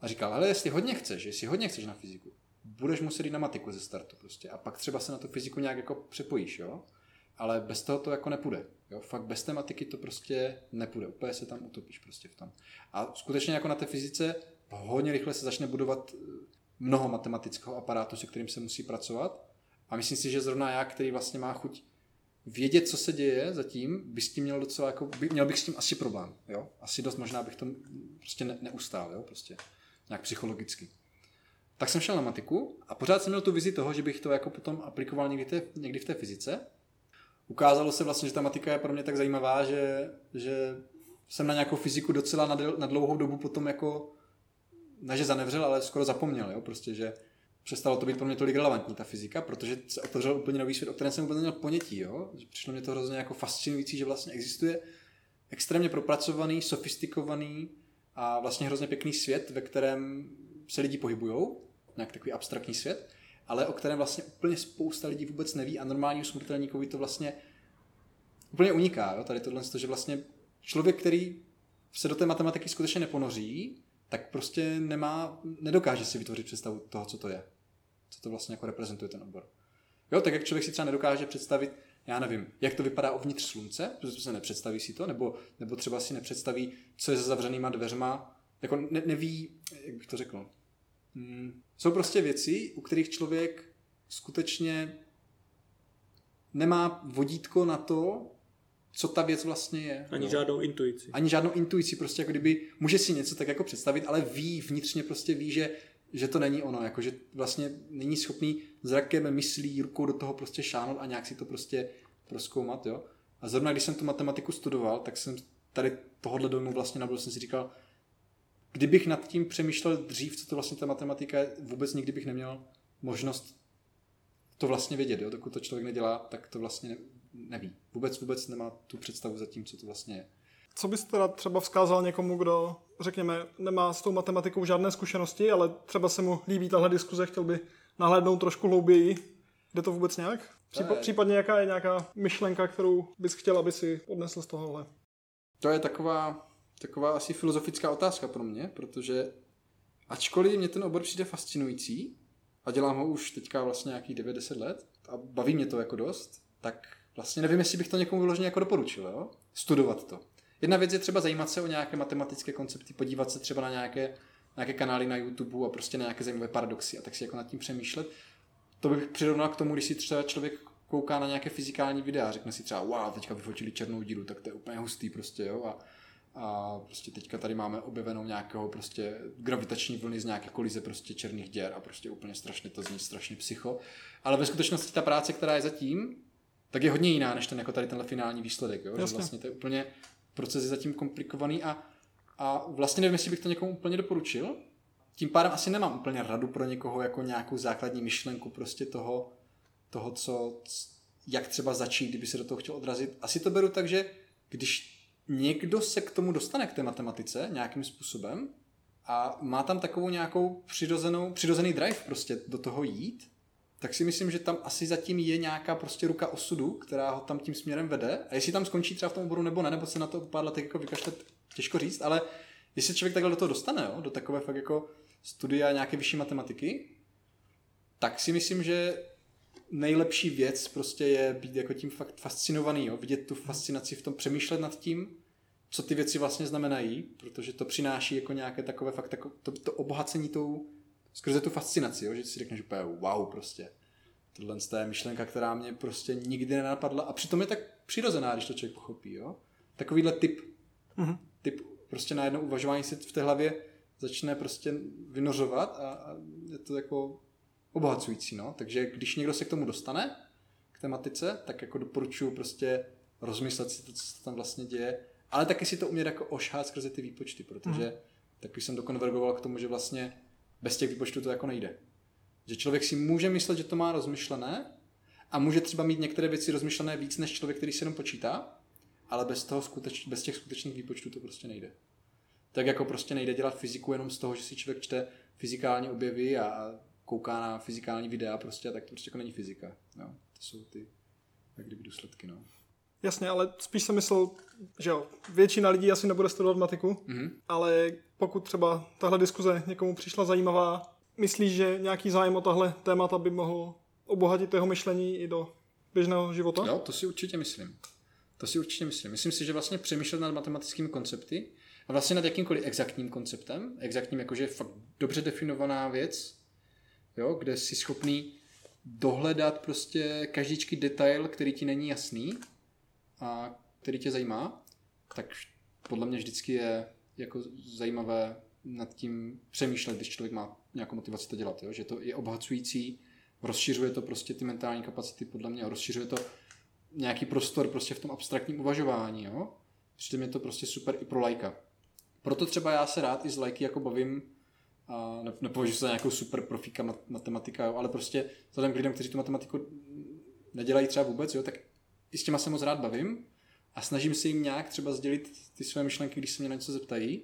A říkal, ale jestli hodně chceš, jestli hodně chceš na fyziku, budeš muset jít na matiku ze startu prostě. A pak třeba se na tu fyziku nějak jako přepojíš, jo. Ale bez toho to jako nepůjde. Jo? Fakt bez té matiky to prostě nepůjde. Úplně se tam utopíš prostě v tom. A skutečně jako na té fyzice hodně rychle se začne budovat mnoho matematického aparátu, se kterým se musí pracovat. A myslím si, že zrovna já, který vlastně má chuť vědět, co se děje zatím, by s tím měl docela jako, by, měl bych s tím asi problém, jo. Asi dost možná bych to prostě ne, neustál, jo, prostě. Nějak psychologicky. Tak jsem šel na matiku a pořád jsem měl tu vizi toho, že bych to jako potom aplikoval někdy, té, někdy v té fyzice. Ukázalo se vlastně, že ta matika je pro mě tak zajímavá, že, že jsem na nějakou fyziku docela na, na dlouhou dobu potom jako ne že zanevřel, ale skoro zapomněl, jo, prostě, že přestalo to být pro mě tolik relevantní, ta fyzika, protože se otevřel úplně nový svět, o kterém jsem vůbec neměl ponětí, jo. Přišlo mě to hrozně jako fascinující, že vlastně existuje extrémně propracovaný, sofistikovaný a vlastně hrozně pěkný svět, ve kterém se lidi pohybují, nějak takový abstraktní svět, ale o kterém vlastně úplně spousta lidí vůbec neví a normálnímu smrtelníkovi to vlastně úplně uniká, jo? tady tohle, že vlastně člověk, který se do té matematiky skutečně neponoří, tak prostě nemá, nedokáže si vytvořit představu toho, co to je. Co to vlastně jako reprezentuje ten obor. Jo, tak jak člověk si třeba nedokáže představit, já nevím, jak to vypadá uvnitř slunce, protože se nepředstaví si to, nebo, nebo třeba si nepředstaví, co je za zavřenýma dveřma, jako ne, neví, jak bych to řekl. Hmm. Jsou prostě věci, u kterých člověk skutečně nemá vodítko na to, co ta věc vlastně je. Ani jo. žádnou intuici. Ani žádnou intuici, prostě jako kdyby, může si něco tak jako představit, ale ví, vnitřně prostě ví, že, že to není ono, jako že vlastně není schopný zrakem, myslí, rukou do toho prostě šánout a nějak si to prostě proskoumat, jo. A zrovna když jsem tu matematiku studoval, tak jsem tady tohohle dojmu vlastně nabil, jsem si říkal, kdybych nad tím přemýšlel dřív, co to vlastně ta matematika je, vůbec nikdy bych neměl možnost to vlastně vědět, jo? dokud to člověk nedělá, tak to vlastně neví. Vůbec, vůbec nemá tu představu za tím, co to vlastně je. Co byste teda třeba vzkázal někomu, kdo, řekněme, nemá s tou matematikou žádné zkušenosti, ale třeba se mu líbí tahle diskuze, chtěl by nahlédnout trošku hlouběji. Jde to vůbec nějak? Přípa- případně jaká je nějaká myšlenka, kterou bys chtěl, aby si odnesl z tohohle? To je taková, taková asi filozofická otázka pro mě, protože ačkoliv mě ten obor přijde fascinující a dělám ho už teďka vlastně nějakých 9-10 let a baví mě to jako dost, tak vlastně nevím, jestli bych to někomu vyloženě jako doporučil, jo? studovat to. Jedna věc je třeba zajímat se o nějaké matematické koncepty, podívat se třeba na nějaké, nějaké kanály na YouTube a prostě na nějaké zajímavé paradoxy a tak si jako nad tím přemýšlet. To bych přirovnal k tomu, když si třeba člověk kouká na nějaké fyzikální videa a řekne si třeba, wow, teďka vyfotili černou díru, tak to je úplně hustý prostě, jo, a, a prostě teďka tady máme objevenou nějakého prostě gravitační vlny z nějaké kolize prostě černých děr a prostě úplně strašně to zní strašně psycho. Ale ve skutečnosti ta práce, která je zatím, tak je hodně jiná než ten jako tady tenhle finální výsledek. Jo? Že vlastně to je úplně proces je zatím komplikovaný a, a vlastně nevím, jestli bych to někomu úplně doporučil. Tím pádem asi nemám úplně radu pro někoho jako nějakou základní myšlenku prostě toho, toho co, jak třeba začít, kdyby se do toho chtěl odrazit. Asi to beru tak, že když někdo se k tomu dostane k té matematice nějakým způsobem a má tam takovou nějakou přirozenou, přirozený drive prostě do toho jít, tak si myslím, že tam asi zatím je nějaká prostě ruka osudu, která ho tam tím směrem vede. A jestli tam skončí třeba v tom oboru nebo ne, nebo se na to pár let jako vykašlet, těžko říct, ale jestli člověk takhle do toho dostane, jo, do takové fakt jako studia nějaké vyšší matematiky, tak si myslím, že nejlepší věc prostě je být jako tím fakt fascinovaný, jo? vidět tu fascinaci v tom, přemýšlet nad tím, co ty věci vlastně znamenají, protože to přináší jako nějaké takové fakt tako, to, to obohacení tou, skrze tu fascinaci, jo? že si řekneš úplně wow prostě. Tohle je myšlenka, která mě prostě nikdy nenapadla a přitom je tak přirozená, když to člověk pochopí. Jo? Takovýhle typ, mm-hmm. typ prostě najednou uvažování si v té hlavě začne prostě vynořovat a, a je to jako obohacující. No? Takže když někdo se k tomu dostane, k tematice, tak jako doporučuji prostě rozmyslet si to, co se tam vlastně děje, ale taky si to umět jako ošhat skrze ty výpočty, protože mm. taky jsem dokonvergoval k tomu, že vlastně bez těch výpočtů to jako nejde. Že člověk si může myslet, že to má rozmyšlené a může třeba mít některé věci rozmyšlené víc než člověk, který si jenom počítá, ale bez, toho skuteč, bez těch skutečných výpočtů to prostě nejde. Tak jako prostě nejde dělat fyziku jenom z toho, že si člověk čte fyzikální objevy a kouká na fyzikální videa prostě, tak to prostě jako není fyzika. No, to jsou ty jak kdyby důsledky. No. Jasně, ale spíš jsem myslel, že jo, většina lidí asi nebude studovat matiku, mm-hmm. ale pokud třeba tahle diskuze někomu přišla zajímavá, myslíš, že nějaký zájem o tahle témata by mohl obohatit jeho myšlení i do běžného života? Jo, to si určitě myslím. To si určitě myslím. Myslím si, že vlastně přemýšlet nad matematickými koncepty a vlastně nad jakýmkoliv exaktním konceptem, exaktním jakože fakt dobře definovaná věc, jo, kde jsi schopný dohledat prostě každičký detail, který ti není jasný a který tě zajímá, tak podle mě vždycky je jako zajímavé nad tím přemýšlet, když člověk má nějakou motivaci to dělat, jo? že to je obhacující, rozšiřuje to prostě ty mentální kapacity podle mě, rozšiřuje to nějaký prostor prostě v tom abstraktním uvažování, jo? Přitom je to prostě super i pro lajka. Proto třeba já se rád i z lajky jako bavím a ne, nepovažuji se za nějakou super profíka mat, matematika, jo, ale prostě vzhledem k lidem, kteří tu matematiku nedělají třeba vůbec, jo, tak i s těma se moc rád bavím a snažím se jim nějak třeba sdělit ty své myšlenky, když se mě na něco zeptají,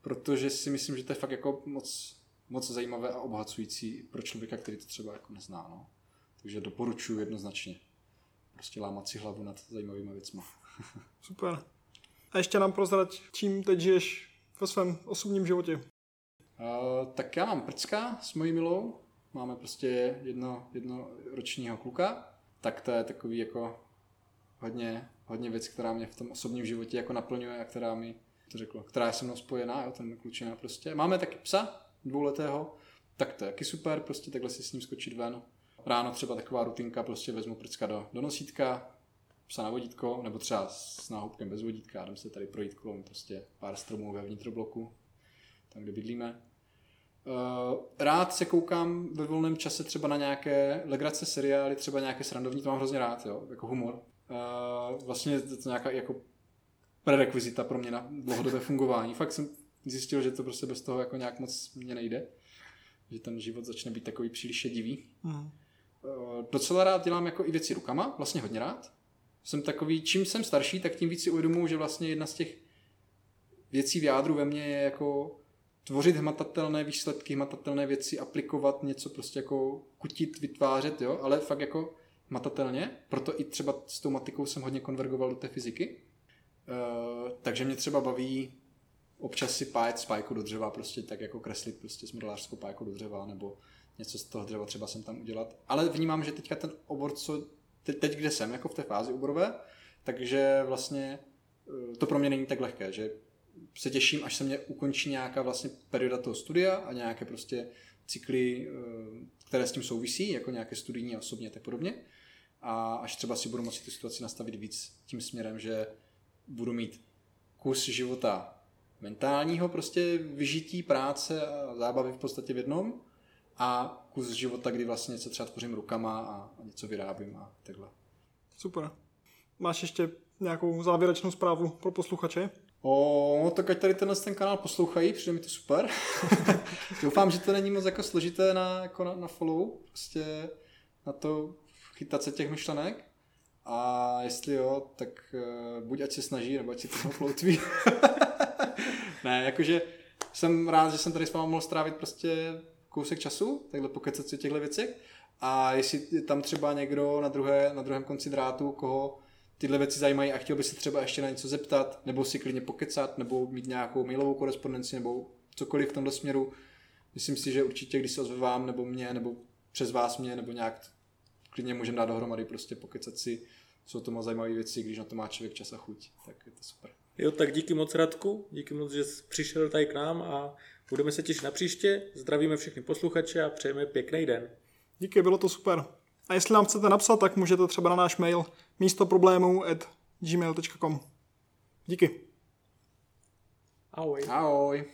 protože si myslím, že to je fakt jako moc, moc zajímavé a obohacující pro člověka, který to třeba jako nezná. No. Takže doporučuji jednoznačně. Prostě lámat si hlavu nad zajímavými věcmi. Super. A ještě nám prozrať, čím teď žiješ ve svém osobním životě. Uh, tak já mám prcka s mojí milou, máme prostě jedno, jedno ročního kluka, tak to je takový jako hodně, hodně věc, která mě v tom osobním životě jako naplňuje a která mi to řeklo, která je se mnou spojená, jo, ten klučina prostě. Máme taky psa, dvouletého, tak to je taky super, prostě takhle si s ním skočit ven. Ráno třeba taková rutinka, prostě vezmu prcka do, do nosítka, psa na vodítko, nebo třeba s náhubkem bez vodítka, jdem se tady projít kolem prostě pár stromů ve vnitrobloku, tam, kde bydlíme. Uh, rád se koukám ve volném čase třeba na nějaké legrace seriály, třeba nějaké srandovní, to mám hrozně rád, jo, jako humor. Uh, vlastně to nějaká jako prerekvizita pro mě na dlouhodobé fungování. Fakt jsem zjistil, že to prostě bez toho jako nějak moc mě nejde. Že ten život začne být takový příliš šedivý. Mm. Uh, docela rád dělám jako i věci rukama, vlastně hodně rád. Jsem takový, čím jsem starší, tak tím víc si uvědomuji, že vlastně jedna z těch věcí v jádru ve mně je jako tvořit hmatatelné výsledky, hmatatelné věci, aplikovat něco prostě jako kutit, vytvářet, jo, ale fakt jako hmatatelně. Proto i třeba s tou matikou jsem hodně konvergoval do té fyziky. Uh, takže mě třeba baví občas si pájet spajku do dřeva, prostě tak jako kreslit prostě s modelářskou pájkou do dřeva, nebo něco z toho dřeva třeba jsem tam udělat. Ale vnímám, že teďka ten obor, co teď, teď kde jsem, jako v té fázi oborové, takže vlastně uh, to pro mě není tak lehké, že se těším, až se mě ukončí nějaká vlastně perioda toho studia a nějaké prostě cykly, uh, které s tím souvisí, jako nějaké studijní a osobně a tak podobně. A až třeba si budu moci tu situaci nastavit víc tím směrem, že budu mít kus života mentálního prostě vyžití práce a zábavy v podstatě v jednom a kus života, kdy vlastně něco třeba tvořím rukama a, něco vyrábím a takhle. Super. Máš ještě nějakou závěrečnou zprávu pro posluchače? O, tak ať tady tenhle ten kanál poslouchají, přijde mi to super. Doufám, že to není moc jako složité na, jako na, na follow, prostě na to chytat se těch myšlenek. A jestli jo, tak uh, buď ať se snaží, nebo ať si to ploutví. ne, jakože jsem rád, že jsem tady s vámi mohl strávit prostě kousek času, takhle pokecat si o těchto věcech. A jestli je tam třeba někdo na, druhé, na druhém konci drátu, koho tyhle věci zajímají a chtěl by se třeba ještě na něco zeptat, nebo si klidně pokecat, nebo mít nějakou mailovou korespondenci, nebo cokoliv v tomto směru, myslím si, že určitě, když se ozve vám, nebo mě, nebo přes vás mě, nebo nějak klidně můžeme dát dohromady, prostě pokecat si, jsou to moc zajímavé věci, když na to má člověk čas a chuť, tak je to super. Jo, tak díky moc Radku, díky moc, že jsi přišel tady k nám a budeme se těšit na příště. Zdravíme všechny posluchače a přejeme pěkný den. Díky, bylo to super. A jestli nám chcete napsat, tak můžete třeba na náš mail místo problémů at gmail.com. Díky. Ahoj. Ahoj.